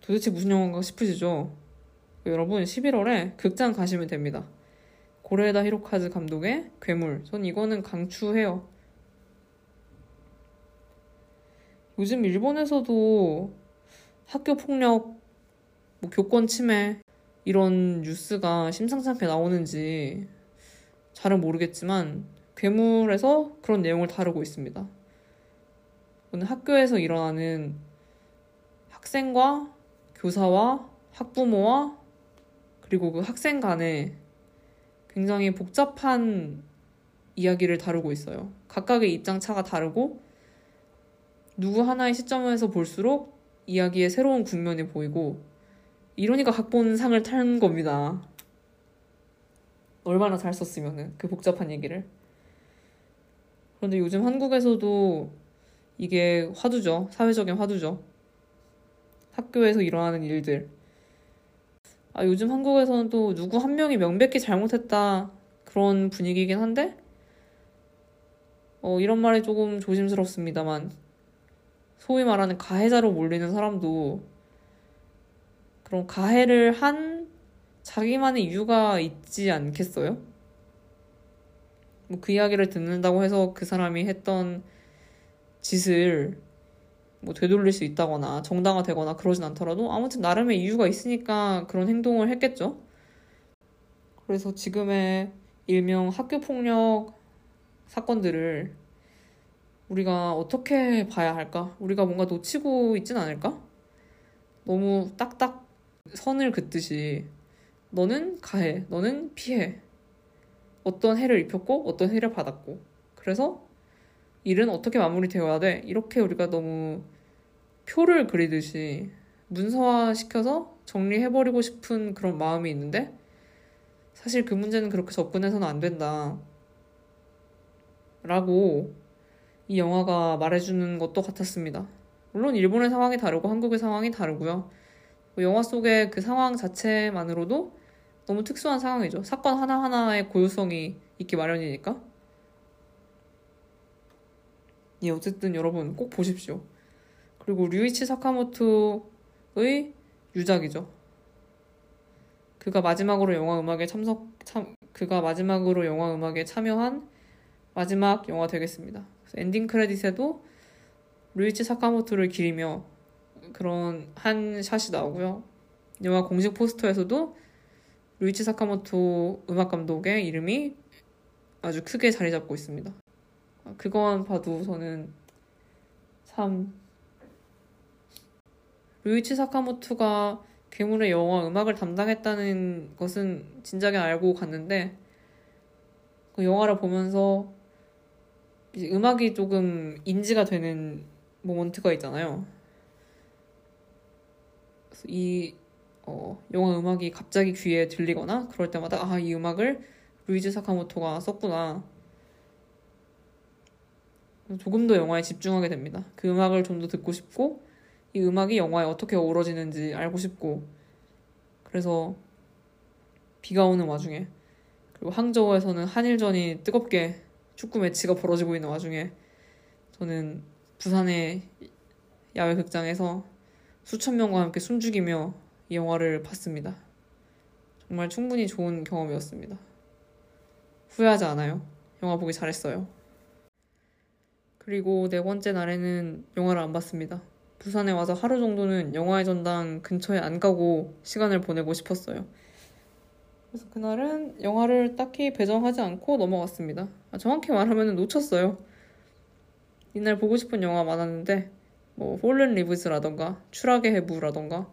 도대체 무슨 영화인가 싶으시죠? 여러분 11월에 극장 가시면 됩니다. 고레다 히로카즈 감독의 괴물. 전 이거는 강추해요. 요즘 일본에서도 학교 폭력, 뭐 교권 침해 이런 뉴스가 심상치 않게 나오는지 잘은 모르겠지만 괴물에서 그런 내용을 다루고 있습니다. 오늘 학교에서 일어나는 학생과 교사와 학부모와 그리고 그 학생 간의 굉장히 복잡한 이야기를 다루고 있어요. 각각의 입장 차가 다르고 누구 하나의 시점에서 볼수록 이야기의 새로운 국면이 보이고 이러니까 각본상을 탄 겁니다. 얼마나 잘 썼으면은 그 복잡한 얘기를. 그런데 요즘 한국에서도 이게 화두죠. 사회적인 화두죠. 학교에서 일어나는 일들. 아, 요즘 한국에서는 또 누구 한 명이 명백히 잘못했다 그런 분위기이긴 한데 어, 이런 말이 조금 조심스럽습니다만 소위 말하는 가해자로 몰리는 사람도 그런 가해를 한 자기만의 이유가 있지 않겠어요? 뭐 그 이야기를 듣는다고 해서 그 사람이 했던 짓을 뭐 되돌릴 수 있다거나 정당화되거나 그러진 않더라도 아무튼 나름의 이유가 있으니까 그런 행동을 했겠죠. 그래서 지금의 일명 학교 폭력 사건들을 우리가 어떻게 봐야 할까? 우리가 뭔가 놓치고 있진 않을까? 너무 딱딱 선을 긋듯이 너는 가해, 너는 피해. 어떤 해를 입혔고 어떤 해를 받았고. 그래서 일은 어떻게 마무리되어야 돼? 이렇게 우리가 너무 표를 그리듯이 문서화 시켜서 정리해버리고 싶은 그런 마음이 있는데 사실 그 문제는 그렇게 접근해서는 안 된다. 라고 이 영화가 말해주는 것도 같았습니다. 물론 일본의 상황이 다르고 한국의 상황이 다르고요. 뭐 영화 속의 그 상황 자체만으로도 너무 특수한 상황이죠. 사건 하나하나의 고유성이 있기 마련이니까. 예, 어쨌든 여러분 꼭 보십시오. 그리고 류이치 사카모토의 유작이죠. 그가 마지막으로 영화 음악에 참석, 참, 그가 마지막으로 영화 음악에 참여한 마지막 영화 되겠습니다. 엔딩 크레딧에도 류이치 사카모토를 기리며 그런 한 샷이 나오고요. 영화 공식 포스터에서도 루이치 사카모토 음악 감독의 이름이 아주 크게 자리 잡고 있습니다. 그건 봐도 저는 참 루이치 사카모토가 괴물의 영화 음악을 담당했다는 것은 진작에 알고 갔는데 그 영화를 보면서 음악이 조금 인지가 되는 모먼트가 있잖아요. 이 어, 영화 음악이 갑자기 귀에 들리거나 그럴 때마다 아, 이 음악을 루이즈 사카모토가 썼구나. 조금 더 영화에 집중하게 됩니다. 그 음악을 좀 더 듣고 싶고 이 음악이 영화에 어떻게 어우러지는지 알고 싶고 그래서 비가 오는 와중에 그리고 항저우에서는 한일전이 뜨겁게 축구 매치가 벌어지고 있는 와중에 저는 부산의 야외 극장에서 수천 명과 함께 숨죽이며 이 영화를 봤습니다. 정말 충분히 좋은 경험이었습니다. 후회하지 않아요. 영화 보기 잘했어요. 그리고 네 번째 날에는 영화를 안 봤습니다. 부산에 와서 하루 정도는 영화의 전당 근처에 안 가고 시간을 보내고 싶었어요. 그래서 그날은 영화를 딱히 배정하지 않고 넘어갔습니다. 아, 정확히 말하면 놓쳤어요. 이날 보고 싶은 영화 많았는데 뭐 홀른 리브즈라던가 추락의 해부라던가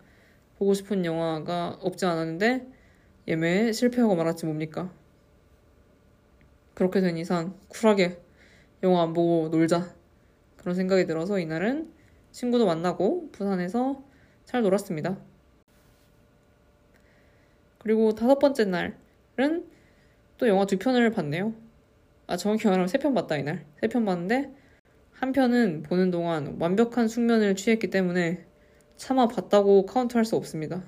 보고 싶은 영화가 없지 않았는데 예매에 실패하고 말았지 뭡니까? 그렇게 된 이상 쿨하게 영화 안 보고 놀자 그런 생각이 들어서 이날은 친구도 만나고 부산에서 잘 놀았습니다. 그리고 다섯 번째 날은 또 영화 두 편을 봤네요. 아 정확히 말하면 세 편 봤다 이날 세 편 봤는데 한 편은 보는 동안 완벽한 숙면을 취했기 때문에 차마 봤다고 카운트할 수 없습니다.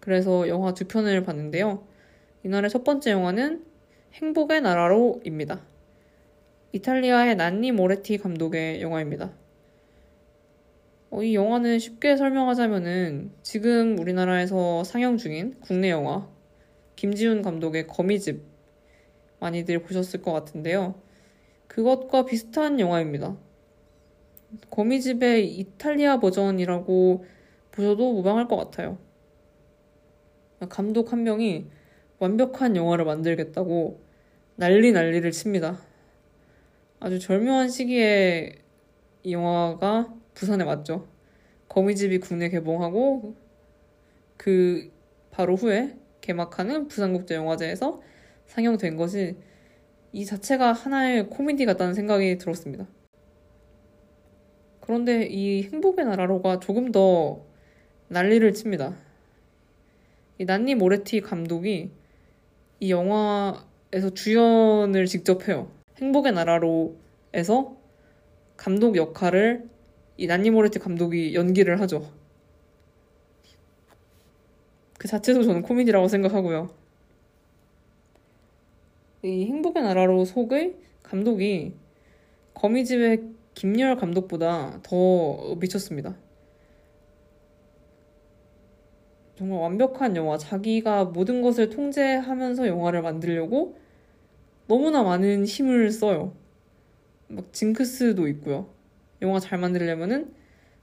그래서 영화 두 편을 봤는데요. 이날의 첫 번째 영화는 행복의 나라로입니다. 이탈리아의 난니 모레티 감독의 영화입니다. 어, 이 영화는 쉽게 설명하자면은 지금 우리나라에서 상영 중인 국내 영화 김지훈 감독의 거미집 많이들 보셨을 것 같은데요. 그것과 비슷한 영화입니다. 거미집의 이탈리아 버전이라고 보셔도 무방할 것 같아요. 감독 한 명이 완벽한 영화를 만들겠다고 난리 난리를 칩니다. 아주 절묘한 시기에 이 영화가 부산에 왔죠. 거미집이 국내 개봉하고 그 바로 후에 개막하는 부산국제영화제에서 상영된 것이 이 자체가 하나의 코미디 같다는 생각이 들었습니다. 그런데 이 행복의 나라로가 조금 더 난리를 칩니다. 이 난니 모레티 감독이 이 영화에서 주연을 직접 해요. 행복의 나라로에서 감독 역할을 이 난니 모레티 감독이 연기를 하죠. 그 자체도 저는 코미디라고 생각하고요. 이 행복의 나라로 속의 감독이 거미집의 김열 감독보다 더 미쳤습니다. 정말 완벽한 영화, 자기가 모든 것을 통제하면서 영화를 만들려고 너무나 많은 힘을 써요. 막 징크스도 있고요. 영화 잘 만들려면은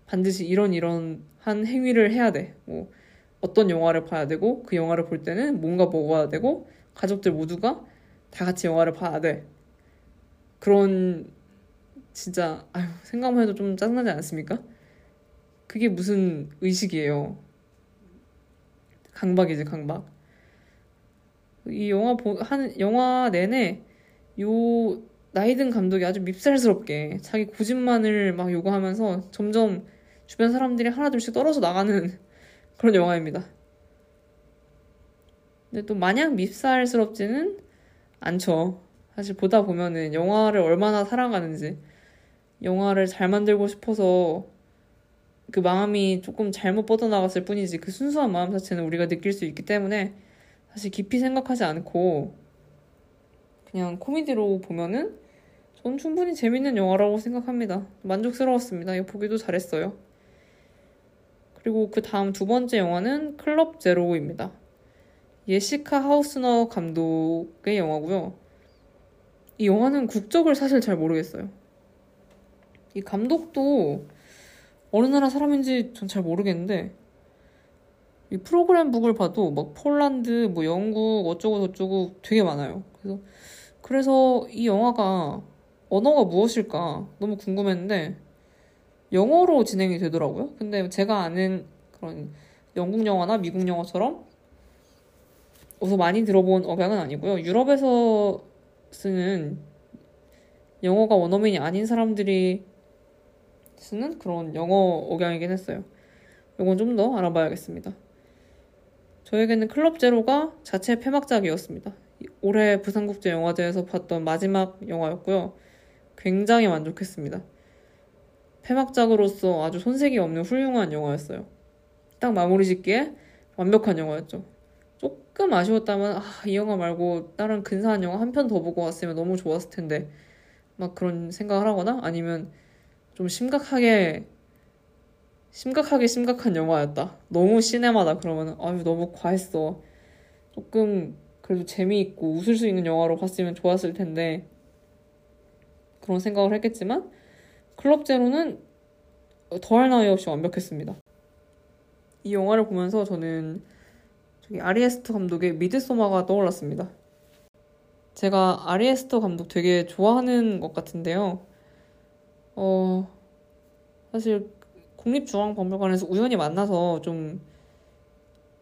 반드시 이런 이런 한 행위를 해야 돼. 뭐 어떤 영화를 봐야 되고 그 영화를 볼 때는 뭔가 먹어야 되고 가족들 모두가 다 같이 영화를 봐야 돼. 그런 진짜 아유 생각만 해도 좀 짜증나지 않습니까? 그게 무슨 의식이에요. 강박이지 강박. 이 영화 보, 한 영화 내내 요 나이든 감독이 아주 밉살스럽게 자기 고집만을 막 요구하면서 점점 주변 사람들이 하나둘씩 떨어져 나가는 그런 영화입니다. 근데 또 마냥 밉살스럽지는 않죠. 사실 보다 보면은 영화를 얼마나 사랑하는지 영화를 잘 만들고 싶어서 그 마음이 조금 잘못 뻗어나갔을 뿐이지 그 순수한 마음 자체는 우리가 느낄 수 있기 때문에 사실 깊이 생각하지 않고 그냥 코미디로 보면은 전 충분히 재밌는 영화라고 생각합니다. 만족스러웠습니다. 이거 보기도 잘했어요. 그리고 그 다음 두 번째 영화는 클럽 제로입니다. 예시카 하우스너 감독의 영화고요. 이 영화는 국적을 사실 잘 모르겠어요. 이 감독도 어느 나라 사람인지 전 잘 모르겠는데 이 프로그램 북을 봐도 막 폴란드, 뭐 영국 어쩌고 저쩌고 되게 많아요. 그래서 그래서 이 영화가 언어가 무엇일까 너무 궁금했는데 영어로 진행이 되더라고요. 근데 제가 아는 그런 영국 영화나 미국 영화처럼 어서 많이 들어본 억양은 아니고요. 유럽에서 쓰는 영어가 원어민이 아닌 사람들이 쓰는 그런 영어 억양이긴 했어요. 이건 좀 더 알아봐야겠습니다. 저에게는 클럽 제로가 자체 폐막작이었습니다. 올해 부산국제영화제에서 봤던 마지막 영화였고요. 굉장히 만족했습니다. 폐막작으로서 아주 손색이 없는 훌륭한 영화였어요. 딱 마무리 짓기에 완벽한 영화였죠. 조금 아쉬웠다면 아, 이 영화 말고 다른 근사한 영화 한 편 더 보고 왔으면 너무 좋았을 텐데 막 그런 생각을 하거나 아니면 좀 심각하게 심각하게 심각한 영화였다. 너무 시네마다 그러면 아유 너무 과했어. 조금 그래도 재미있고 웃을 수 있는 영화로 봤으면 좋았을 텐데 그런 생각을 했겠지만 클럽 제로는 더할 나위 없이 완벽했습니다. 이 영화를 보면서 저는 저기 아리에스트 감독의 미드소마가 떠올랐습니다. 제가 아리에스터 감독 되게 좋아하는 것 같은데요. 어, 사실 국립중앙박물관에서 우연히 만나서 좀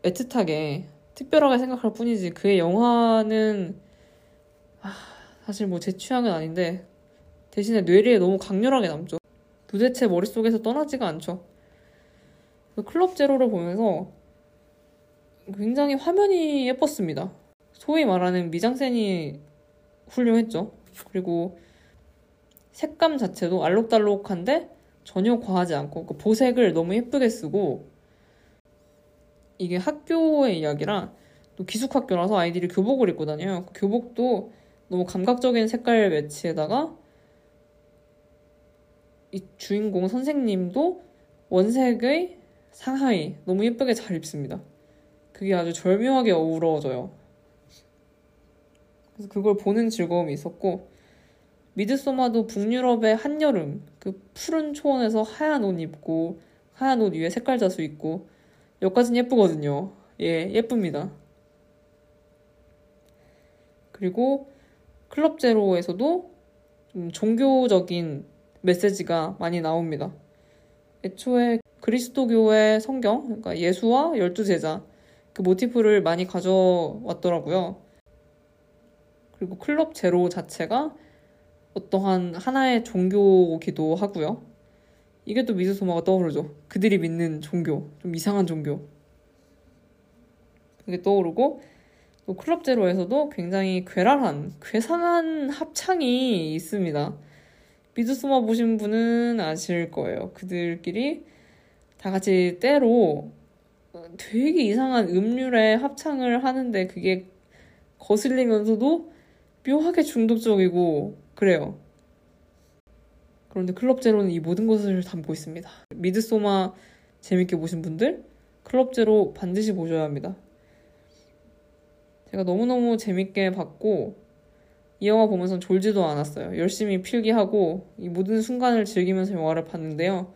애틋하게 특별하게 생각할 뿐이지 그의 영화는 아, 사실 뭐 제 취향은 아닌데 대신에 뇌리에 너무 강렬하게 남죠. 도대체 머릿속에서 떠나지가 않죠. 클럽 제로를 보면서 굉장히 화면이 예뻤습니다. 소위 말하는 미장센이 훌륭했죠. 그리고 색감 자체도 알록달록한데 전혀 과하지 않고 그 보색을 너무 예쁘게 쓰고 이게 학교의 이야기라 또 기숙학교라서 아이들이 교복을 입고 다녀요. 그 교복도 너무 감각적인 색깔 매치에다가 이 주인공 선생님도 원색의 상하이 너무 예쁘게 잘 입습니다. 그게 아주 절묘하게 어우러져요. 그래서 그걸 보는 즐거움이 있었고 미드소마도 북유럽의 한여름 그 푸른 초원에서 하얀 옷 입고 하얀 옷 위에 색깔 자수 입고 여기까지는 예쁘거든요. 예, 예쁩니다. 그리고 클럽 제로에서도 좀 종교적인 메시지가 많이 나옵니다. 애초에 그리스도교의 성경, 그러니까 예수와 열두 제자 그 모티프를 많이 가져왔더라고요. 그리고 클럽 제로 자체가 어떠한 하나의 종교기도 하고요. 이게 또 미스소마가 떠오르죠. 그들이 믿는 종교, 좀 이상한 종교. 그게 떠오르고 또 클럽 제로에서도 굉장히 괴랄한, 괴상한 합창이 있습니다. 미드소마 보신 분은 아실 거예요. 그들끼리 다 같이 때로 되게 이상한 음률의 합창을 하는데 그게 거슬리면서도 묘하게 중독적이고 그래요. 그런데 클럽 제로는 이 모든 것을 담고 있습니다. 미드소마 재밌게 보신 분들 클럽 제로 반드시 보셔야 합니다. 제가 너무너무 재밌게 봤고 이 영화 보면서 졸지도 않았어요. 열심히 필기하고 이 모든 순간을 즐기면서 영화를 봤는데요.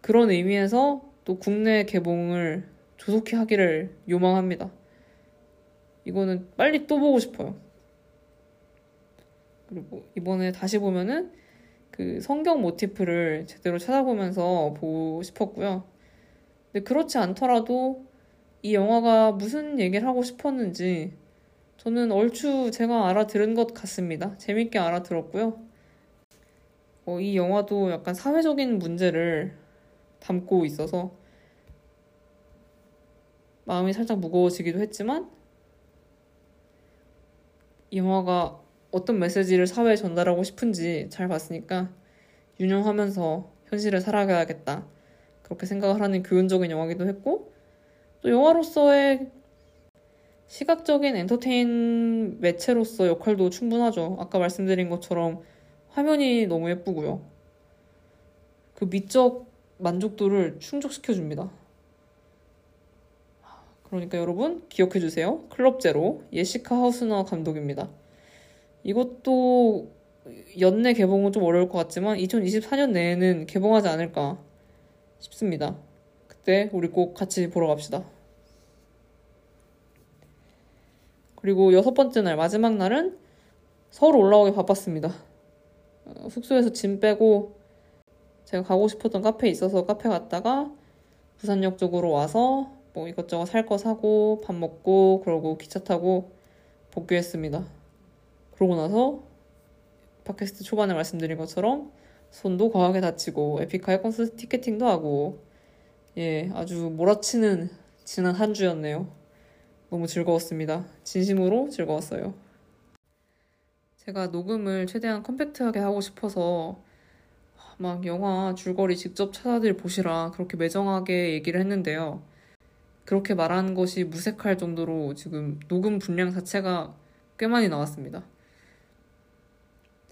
그런 의미에서 또 국내 개봉을 조속히 하기를 요망합니다. 이거는 빨리 또 보고 싶어요. 그리고 이번에 다시 보면은 그 성경 모티프를 제대로 찾아보면서 보고 싶었고요. 근데 그렇지 않더라도 이 영화가 무슨 얘기를 하고 싶었는지 저는 얼추 제가 알아들은 것 같습니다. 재밌게 알아들었고요. 어, 이 영화도 약간 사회적인 문제를 담고 있어서 마음이 살짝 무거워지기도 했지만 이 영화가 어떤 메시지를 사회에 전달하고 싶은지 잘 봤으니까 유념하면서 현실을 살아가야겠다. 그렇게 생각을 하는 교훈적인 영화기도 했고 또 영화로서의 시각적인 엔터테인 매체로서 역할도 충분하죠. 아까 말씀드린 것처럼 화면이 너무 예쁘고요. 그 미적 만족도를 충족시켜 줍니다. 그러니까 여러분 기억해 주세요. 클럽 제로 예시카 하우스너 감독입니다. 이것도 연내 개봉은 좀 어려울 것 같지만 2024년 내에는 개봉하지 않을까 싶습니다. 그때 우리 꼭 같이 보러 갑시다. 그리고 여섯 번째 날 마지막 날은 서울 올라오기 바빴습니다. 어, 숙소에서 짐 빼고 제가 가고 싶었던 카페에 있어서 카페 갔다가 부산역 쪽으로 와서 뭐 이것저것 살 거 사고 밥 먹고 그러고 기차 타고 복귀했습니다. 그러고 나서 팟캐스트 초반에 말씀드린 것처럼 손도 과하게 다치고 에픽하이 콘서트 티켓팅도 하고 예 아주 몰아치는 지난 한 주였네요. 너무 즐거웠습니다. 진심으로 즐거웠어요. 제가 녹음을 최대한 컴팩트하게 하고 싶어서 막 영화 줄거리 직접 찾아들 보시라 그렇게 매정하게 얘기를 했는데요. 그렇게 말한 것이 무색할 정도로 지금 녹음 분량 자체가 꽤 많이 나왔습니다.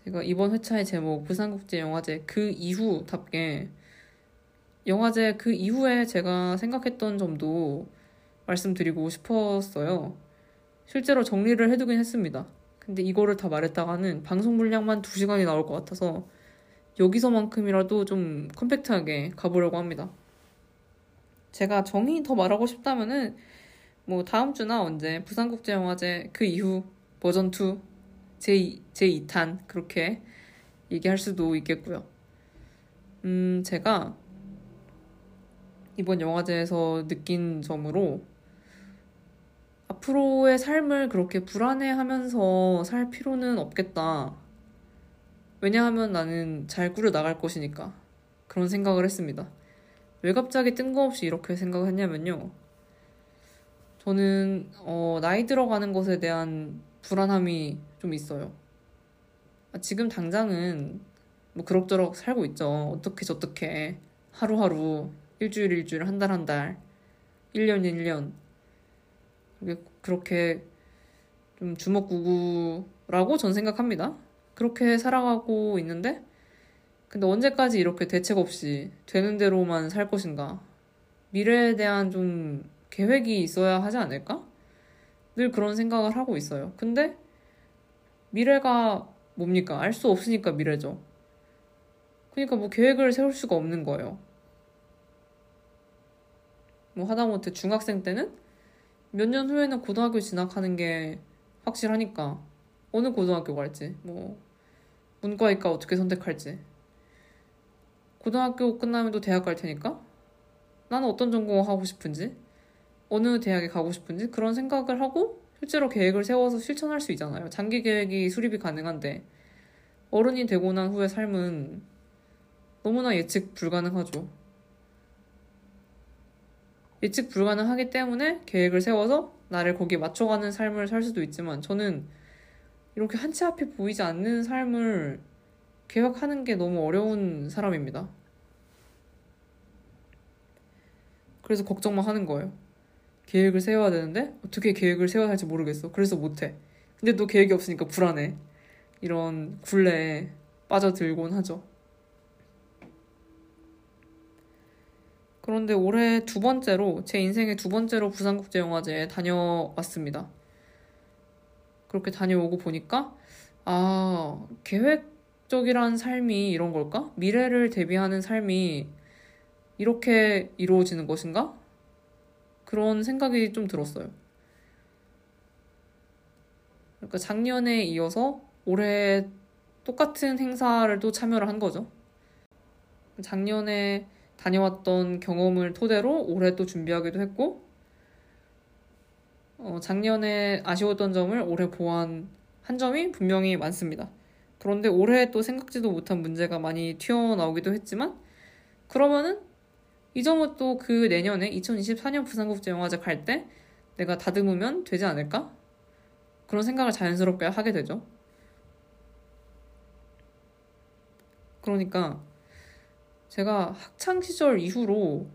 제가 이번 회차의 제목 부산국제영화제 그 이후답게 영화제 그 이후에 제가 생각했던 점도 말씀드리고 싶었어요. 실제로 정리를 해두긴 했습니다. 근데 이거를 다 말했다가는 방송 분량만 2시간이 나올 것 같아서 여기서만큼이라도 좀 컴팩트하게 가보려고 합니다. 제가 정의 더 말하고 싶다면은 뭐 다음 주나 언제 부산국제영화제 그 이후 버전 2 제, 제2탄 그렇게 얘기할 수도 있겠고요. 음, 제가 이번 영화제에서 느낀 점으로 앞으로의 삶을 그렇게 불안해하면서 살 필요는 없겠다. 왜냐하면 나는 잘 꾸려 나갈 것이니까. 그런 생각을 했습니다. 왜 갑자기 뜬금없이 이렇게 생각을 했냐면요. 저는, 어, 나이 들어가는 것에 대한 불안함이 좀 있어요. 아, 지금 당장은 뭐 그럭저럭 살고 있죠. 어떻게 저떻게. 하루하루, 일주일 일주일, 한 달 한 달, 1년 1년. 그렇게 좀 주먹구구라고 전 생각합니다. 그렇게 살아가고 있는데, 근데 언제까지 이렇게 대책 없이 되는 대로만 살 것인가? 미래에 대한 좀 계획이 있어야 하지 않을까? 늘 그런 생각을 하고 있어요. 근데 미래가 뭡니까? 알 수 없으니까 미래죠. 그러니까 뭐 계획을 세울 수가 없는 거예요. 뭐 하다못해 중학생 때는 몇 년 후에는 고등학교 진학하는 게 확실하니까 어느 고등학교 갈지 뭐 문과이과 어떻게 선택할지 고등학교 끝나면 또 대학 갈 테니까 나는 어떤 전공을 하고 싶은지 어느 대학에 가고 싶은지 그런 생각을 하고 실제로 계획을 세워서 실천할 수 있잖아요. 장기 계획이 수립이 가능한데 어른이 되고 난 후의 삶은 너무나 예측 불가능하죠. 예측 불가능하기 때문에 계획을 세워서 나를 거기에 맞춰가는 삶을 살 수도 있지만 저는 이렇게 한치 앞이 보이지 않는 삶을 계획하는 게 너무 어려운 사람입니다. 그래서 걱정만 하는 거예요. 계획을 세워야 되는데 어떻게 계획을 세워야 할지 모르겠어. 그래서 못해. 근데 또 계획이 없으니까 불안해. 이런 굴레에 빠져들곤 하죠. 그런데 올해 두 번째로, 제 인생의 두 번째로 부산국제영화제에 다녀왔습니다. 그렇게 다녀오고 보니까, 아, 계획적이란 삶이 이런 걸까? 미래를 대비하는 삶이 이렇게 이루어지는 것인가? 그런 생각이 좀 들었어요. 그러니까 작년에 이어서 올해 똑같은 행사를 또 참여를 한 거죠. 작년에 다녀왔던 경험을 토대로 올해 또 준비하기도 했고, 어, 작년에 아쉬웠던 점을 올해 보완한 점이 분명히 많습니다. 그런데 올해 또 생각지도 못한 문제가 많이 튀어나오기도 했지만, 그러면은 이 점은 또 그 내년에 2024년 부산국제영화제 갈 때 내가 다듬으면 되지 않을까? 그런 생각을 자연스럽게 하게 되죠. 그러니까 제가 학창 시절 이후로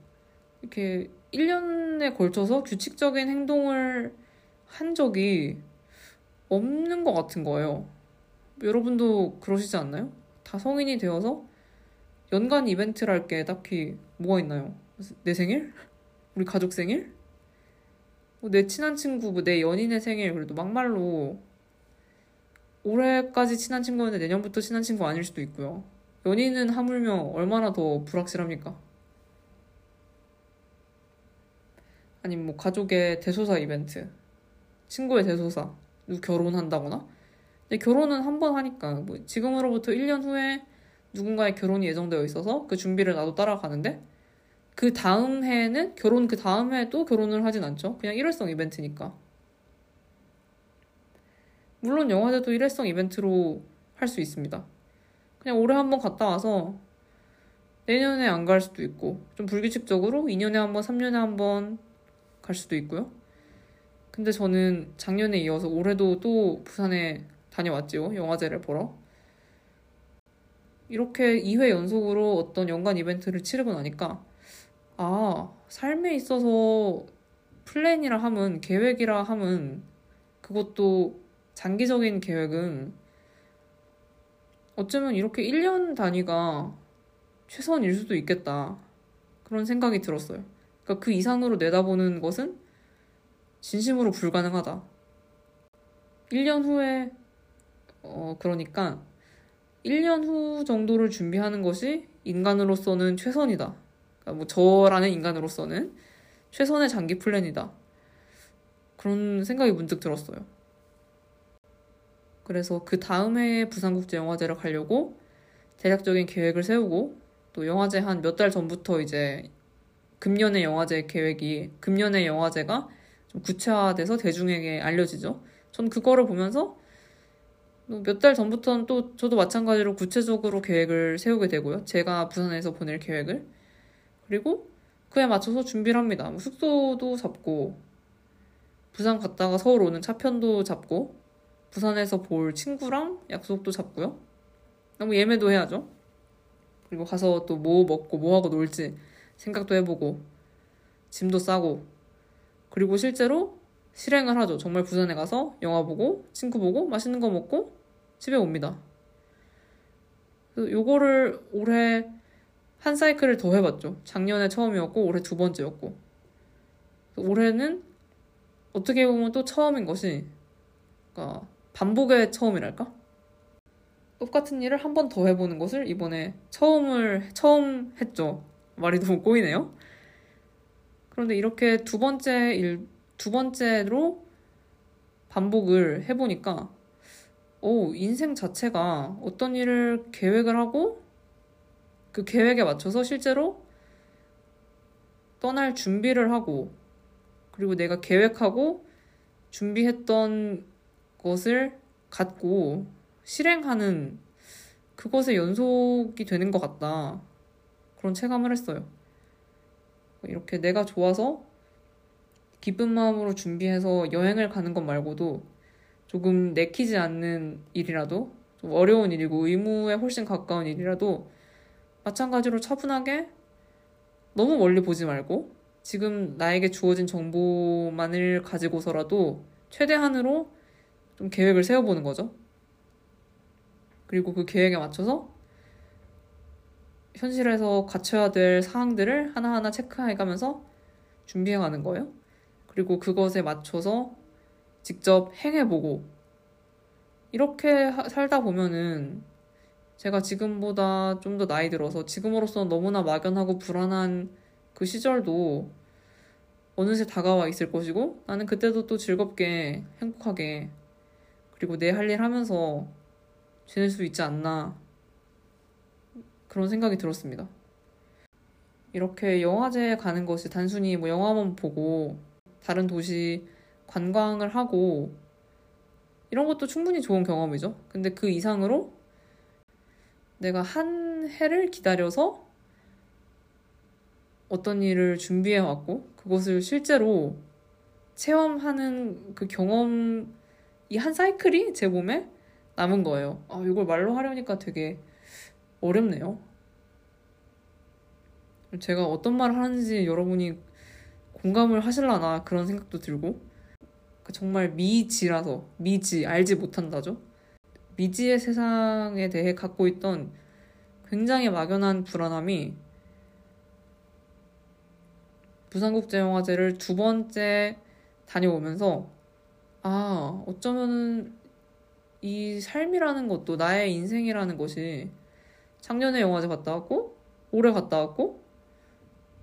이렇게 1년에 걸쳐서 규칙적인 행동을 한 적이 없는 것 같은 거예요. 여러분도 그러시지 않나요? 다 성인이 되어서 연간 이벤트랄 게 딱히 뭐가 있나요? 내 생일? 우리 가족 생일? 뭐내 친한 친구, 뭐내 연인의 생일, 그래도 막말로 올해까지 친한 친구였는데 내년부터 친한 친구 아닐 수도 있고요. 연인은 하물며 얼마나 더 불확실합니까? 아니면 뭐 가족의 대소사 이벤트, 친구의 대소사, 누구 결혼한다거나. 근데 결혼은 한 번 하니까 뭐 지금으로부터 1년 후에 누군가의 결혼이 예정되어 있어서 그 준비를 나도 따라가는데 그 다음 해에는 결혼 그 다음 해에 또 결혼을 하진 않죠. 그냥 일회성 이벤트니까. 물론 영화제도 일회성 이벤트로 할 수 있습니다. 그냥 올해 한 번 갔다 와서 내년에 안 갈 수도 있고 좀 불규칙적으로 2년에 한 번, 3년에 한 번 갈 수도 있고요. 근데 저는 작년에 이어서 올해도 또 부산에 다녀왔지요. 영화제를 보러. 이렇게 2회 연속으로 어떤 연간 이벤트를 치르고 나니까 아, 삶에 있어서 플랜이라 함은 계획이라 함은 그것도 장기적인 계획은 어쩌면 이렇게 1년 단위가 최선일 수도 있겠다. 그런 생각이 들었어요. 그러니까 그 이상으로 내다보는 것은 진심으로 불가능하다. 1년 후에, 어, 그러니까 1년 후 정도를 준비하는 것이 인간으로서는 최선이다. 그러니까 뭐 저라는 인간으로서는 최선의 장기 플랜이다. 그런 생각이 문득 들었어요. 그래서 그 다음 해에 부산국제영화제를 가려고 대략적인 계획을 세우고 또 영화제 한 몇 달 전부터 이제 금년의 영화제 계획이 금년의 영화제가 좀 구체화돼서 대중에게 알려지죠. 전 그거를 보면서 몇 달 전부터는 또 저도 마찬가지로 구체적으로 계획을 세우게 되고요. 제가 부산에서 보낼 계획을. 그리고 그에 맞춰서 준비를 합니다. 뭐 숙소도 잡고, 부산 갔다가 서울 오는 차편도 잡고, 부산에서 볼 친구랑 약속도 잡고요. 너무 예매도 해야죠. 그리고 가서 또 뭐 먹고 뭐 하고 놀지 생각도 해보고, 짐도 싸고, 그리고 실제로 실행을 하죠. 정말 부산에 가서 영화 보고, 친구 보고, 맛있는 거 먹고, 집에 옵니다. 요거를 올해 한 사이클을 더 해봤죠. 작년에 처음이었고 올해 두 번째였고 올해는 어떻게 보면 또 처음인 것이 그러니까 반복의 처음이랄까? 똑같은 일을 한 번 더 해보는 것을 이번에 처음을 처음 했죠. 말이 너무 꼬이네요. 그런데 이렇게 두 번째 일, 두 번째로 반복을 해보니까 오, 인생 자체가 어떤 일을 계획을 하고 그 계획에 맞춰서 실제로 떠날 준비를 하고 그리고 내가 계획하고 준비했던 것을 갖고 실행하는 그것의 연속이 되는 것 같다. 그런 체감을 했어요. 이렇게 내가 좋아서 기쁜 마음으로 준비해서 여행을 가는 것 말고도 조금 내키지 않는 일이라도 좀 어려운 일이고 의무에 훨씬 가까운 일이라도 마찬가지로 차분하게 너무 멀리 보지 말고 지금 나에게 주어진 정보만을 가지고서라도 최대한으로 좀 계획을 세워보는 거죠. 그리고 그 계획에 맞춰서 현실에서 갖춰야 될 사항들을 하나하나 체크해가면서 준비해가는 거예요. 그리고 그것에 맞춰서 직접 행해보고 이렇게 살다 보면은 제가 지금보다 좀 더 나이 들어서 지금으로서는 너무나 막연하고 불안한 그 시절도 어느새 다가와 있을 것이고 나는 그때도 또 즐겁게 행복하게 그리고 내 할 일 하면서 지낼 수 있지 않나 그런 생각이 들었습니다. 이렇게 영화제에 가는 것이 단순히 뭐 영화만 보고 다른 도시 관광을 하고 이런 것도 충분히 좋은 경험이죠. 근데 그 이상으로 내가 한 해를 기다려서 어떤 일을 준비해 왔고 그것을 실제로 체험하는 그 경험 이 한 사이클이 제 몸에 남은 거예요. 아, 이걸 말로 하려니까 되게 어렵네요. 제가 어떤 말을 하는지 여러분이 공감을 하실라나 그런 생각도 들고 그 정말 미지라서 미지 알지 못한다죠. 미지의 세상에 대해 갖고 있던 굉장히 막연한 불안함이 부산국제영화제를 두 번째 다녀오면서 아 어쩌면은 이 삶이라는 것도 나의 인생이라는 것이 작년에 영화제 갔다 왔고 올해 갔다 왔고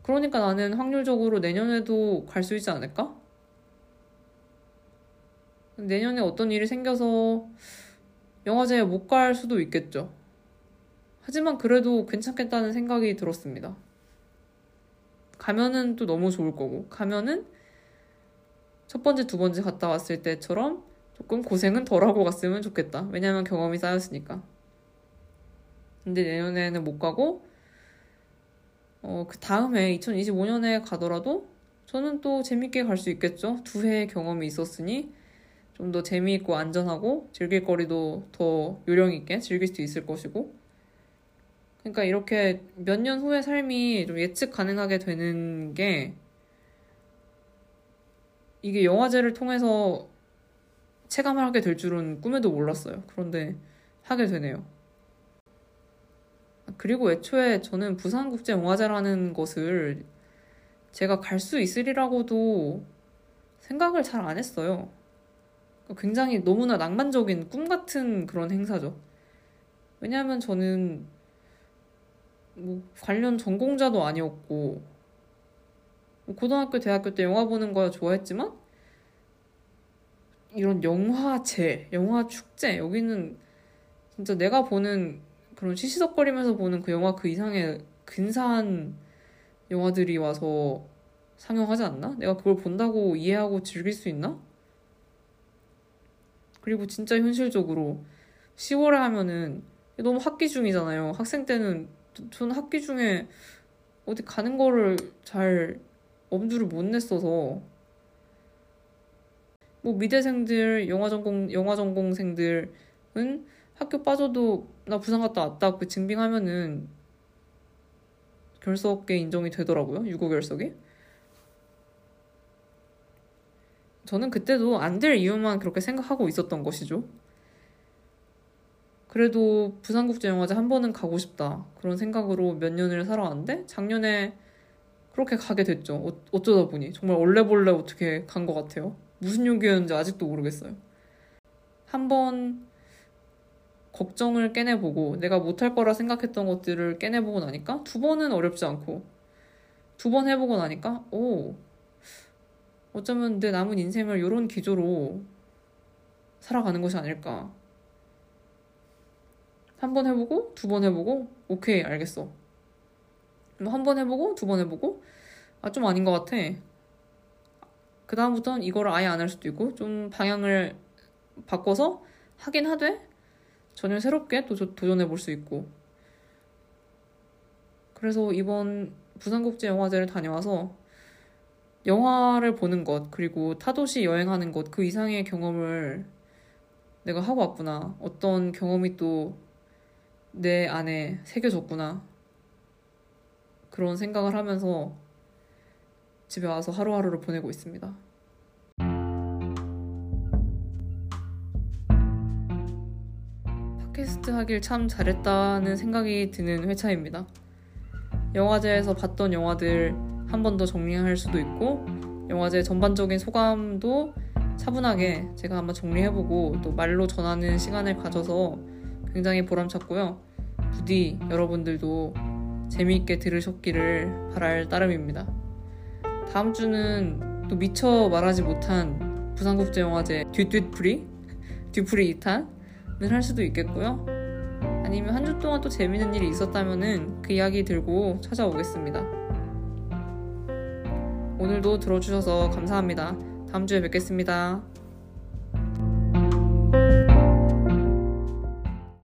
그러니까 나는 확률적으로 내년에도 갈 수 있지 않을까? 내년에 어떤 일이 생겨서 영화제에 못 갈 수도 있겠죠. 하지만 그래도 괜찮겠다는 생각이 들었습니다. 가면은 또 너무 좋을 거고, 가면은 첫 번째, 두 번째 갔다 왔을 때처럼 조금 고생은 덜 하고 갔으면 좋겠다. 왜냐면 경험이 쌓였으니까. 근데 내년에는 못 가고, 어, 그 다음에 2025년에 가더라도 저는 또 재밌게 갈 수 있겠죠. 두 해의 경험이 있었으니 좀 더 재미있고 안전하고 즐길 거리도 더 요령 있게 즐길 수 있을 것이고. 그러니까 이렇게 몇 년 후의 삶이 좀 예측 가능하게 되는 게 이게 영화제를 통해서 체감을 하게 될 줄은 꿈에도 몰랐어요. 그런데 하게 되네요. 그리고 애초에 저는 부산국제영화제라는 것을 제가 갈 수 있으리라고도 생각을 잘 안 했어요. 굉장히 너무나 낭만적인 꿈 같은 그런 행사죠. 왜냐하면 저는 뭐 관련 전공자도 아니었고 뭐 고등학교, 대학교 때 영화 보는 거 좋아했지만 이런 영화제, 영화 축제 여기는 진짜 내가 보는 그런 시시덕거리면서 보는 그 영화 그 이상의 근사한 영화들이 와서 상영하지 않나? 내가 그걸 본다고 이해하고 즐길 수 있나? 그리고 진짜 현실적으로 10월에 하면은 너무 학기 중이잖아요. 학생 때는 저는 학기 중에 어디 가는 거를 잘 엄두를 못 냈어서 뭐 미대생들, 영화 전공 영화 전공생들은 학교 빠져도 나 부산 갔다 왔다 그 증빙하면은 결석에 인정이 되더라고요. 유고 결석이. 저는 그때도 안 될 이유만 그렇게 생각하고 있었던 것이죠. 그래도 부산국제영화제 한 번은 가고 싶다. 그런 생각으로 몇 년을 살아왔는데 작년에 그렇게 가게 됐죠. 어, 어쩌다 보니. 정말 얼레벌레 어떻게 간 것 같아요. 무슨 용기였는지 아직도 모르겠어요. 한번 걱정을 깨내보고 내가 못할 거라 생각했던 것들을 깨내보고 나니까 두 번은 어렵지 않고 두 번 해보고 나니까 오 어쩌면 내 남은 인생을 이런 기조로 살아가는 것이 아닐까 한 번 해보고 두 번 해보고 오케이 알겠어. 한 번 해보고 두 번 해보고 아 좀 아닌 것 같아. 그 다음부터는 이거를 아예 안 할 수도 있고 좀 방향을 바꿔서 하긴 하되 전혀 새롭게 도, 도전해 볼 수 있고 그래서 이번 부산국제영화제를 다녀와서 영화를 보는 것 그리고 타도시 여행하는 것 그 이상의 경험을 내가 하고 왔구나 어떤 경험이 또 내 안에 새겨졌구나. 그런 생각을 하면서 집에 와서 하루하루를 보내고 있습니다. 팟캐스트 하길 참 잘했다는 생각이 드는 회차입니다. 영화제에서 봤던 영화들 한 번 더 정리할 수도 있고 영화제 전반적인 소감도 차분하게 제가 한번 정리해보고 또 말로 전하는 시간을 가져서 굉장히 보람찼고요. 부디 여러분들도 재미있게 들으셨기를 바랄 따름입니다. 다음 주는 또 미처 말하지 못한 부산국제영화제 뒷뒷풀이? 뒤풀이 2탄을 할 수도 있겠고요. 아니면 한 주 동안 또 재밌는 일이 있었다면 그 이야기 들고 찾아오겠습니다. 오늘도 들어주셔서 감사합니다. 다음 주에 뵙겠습니다.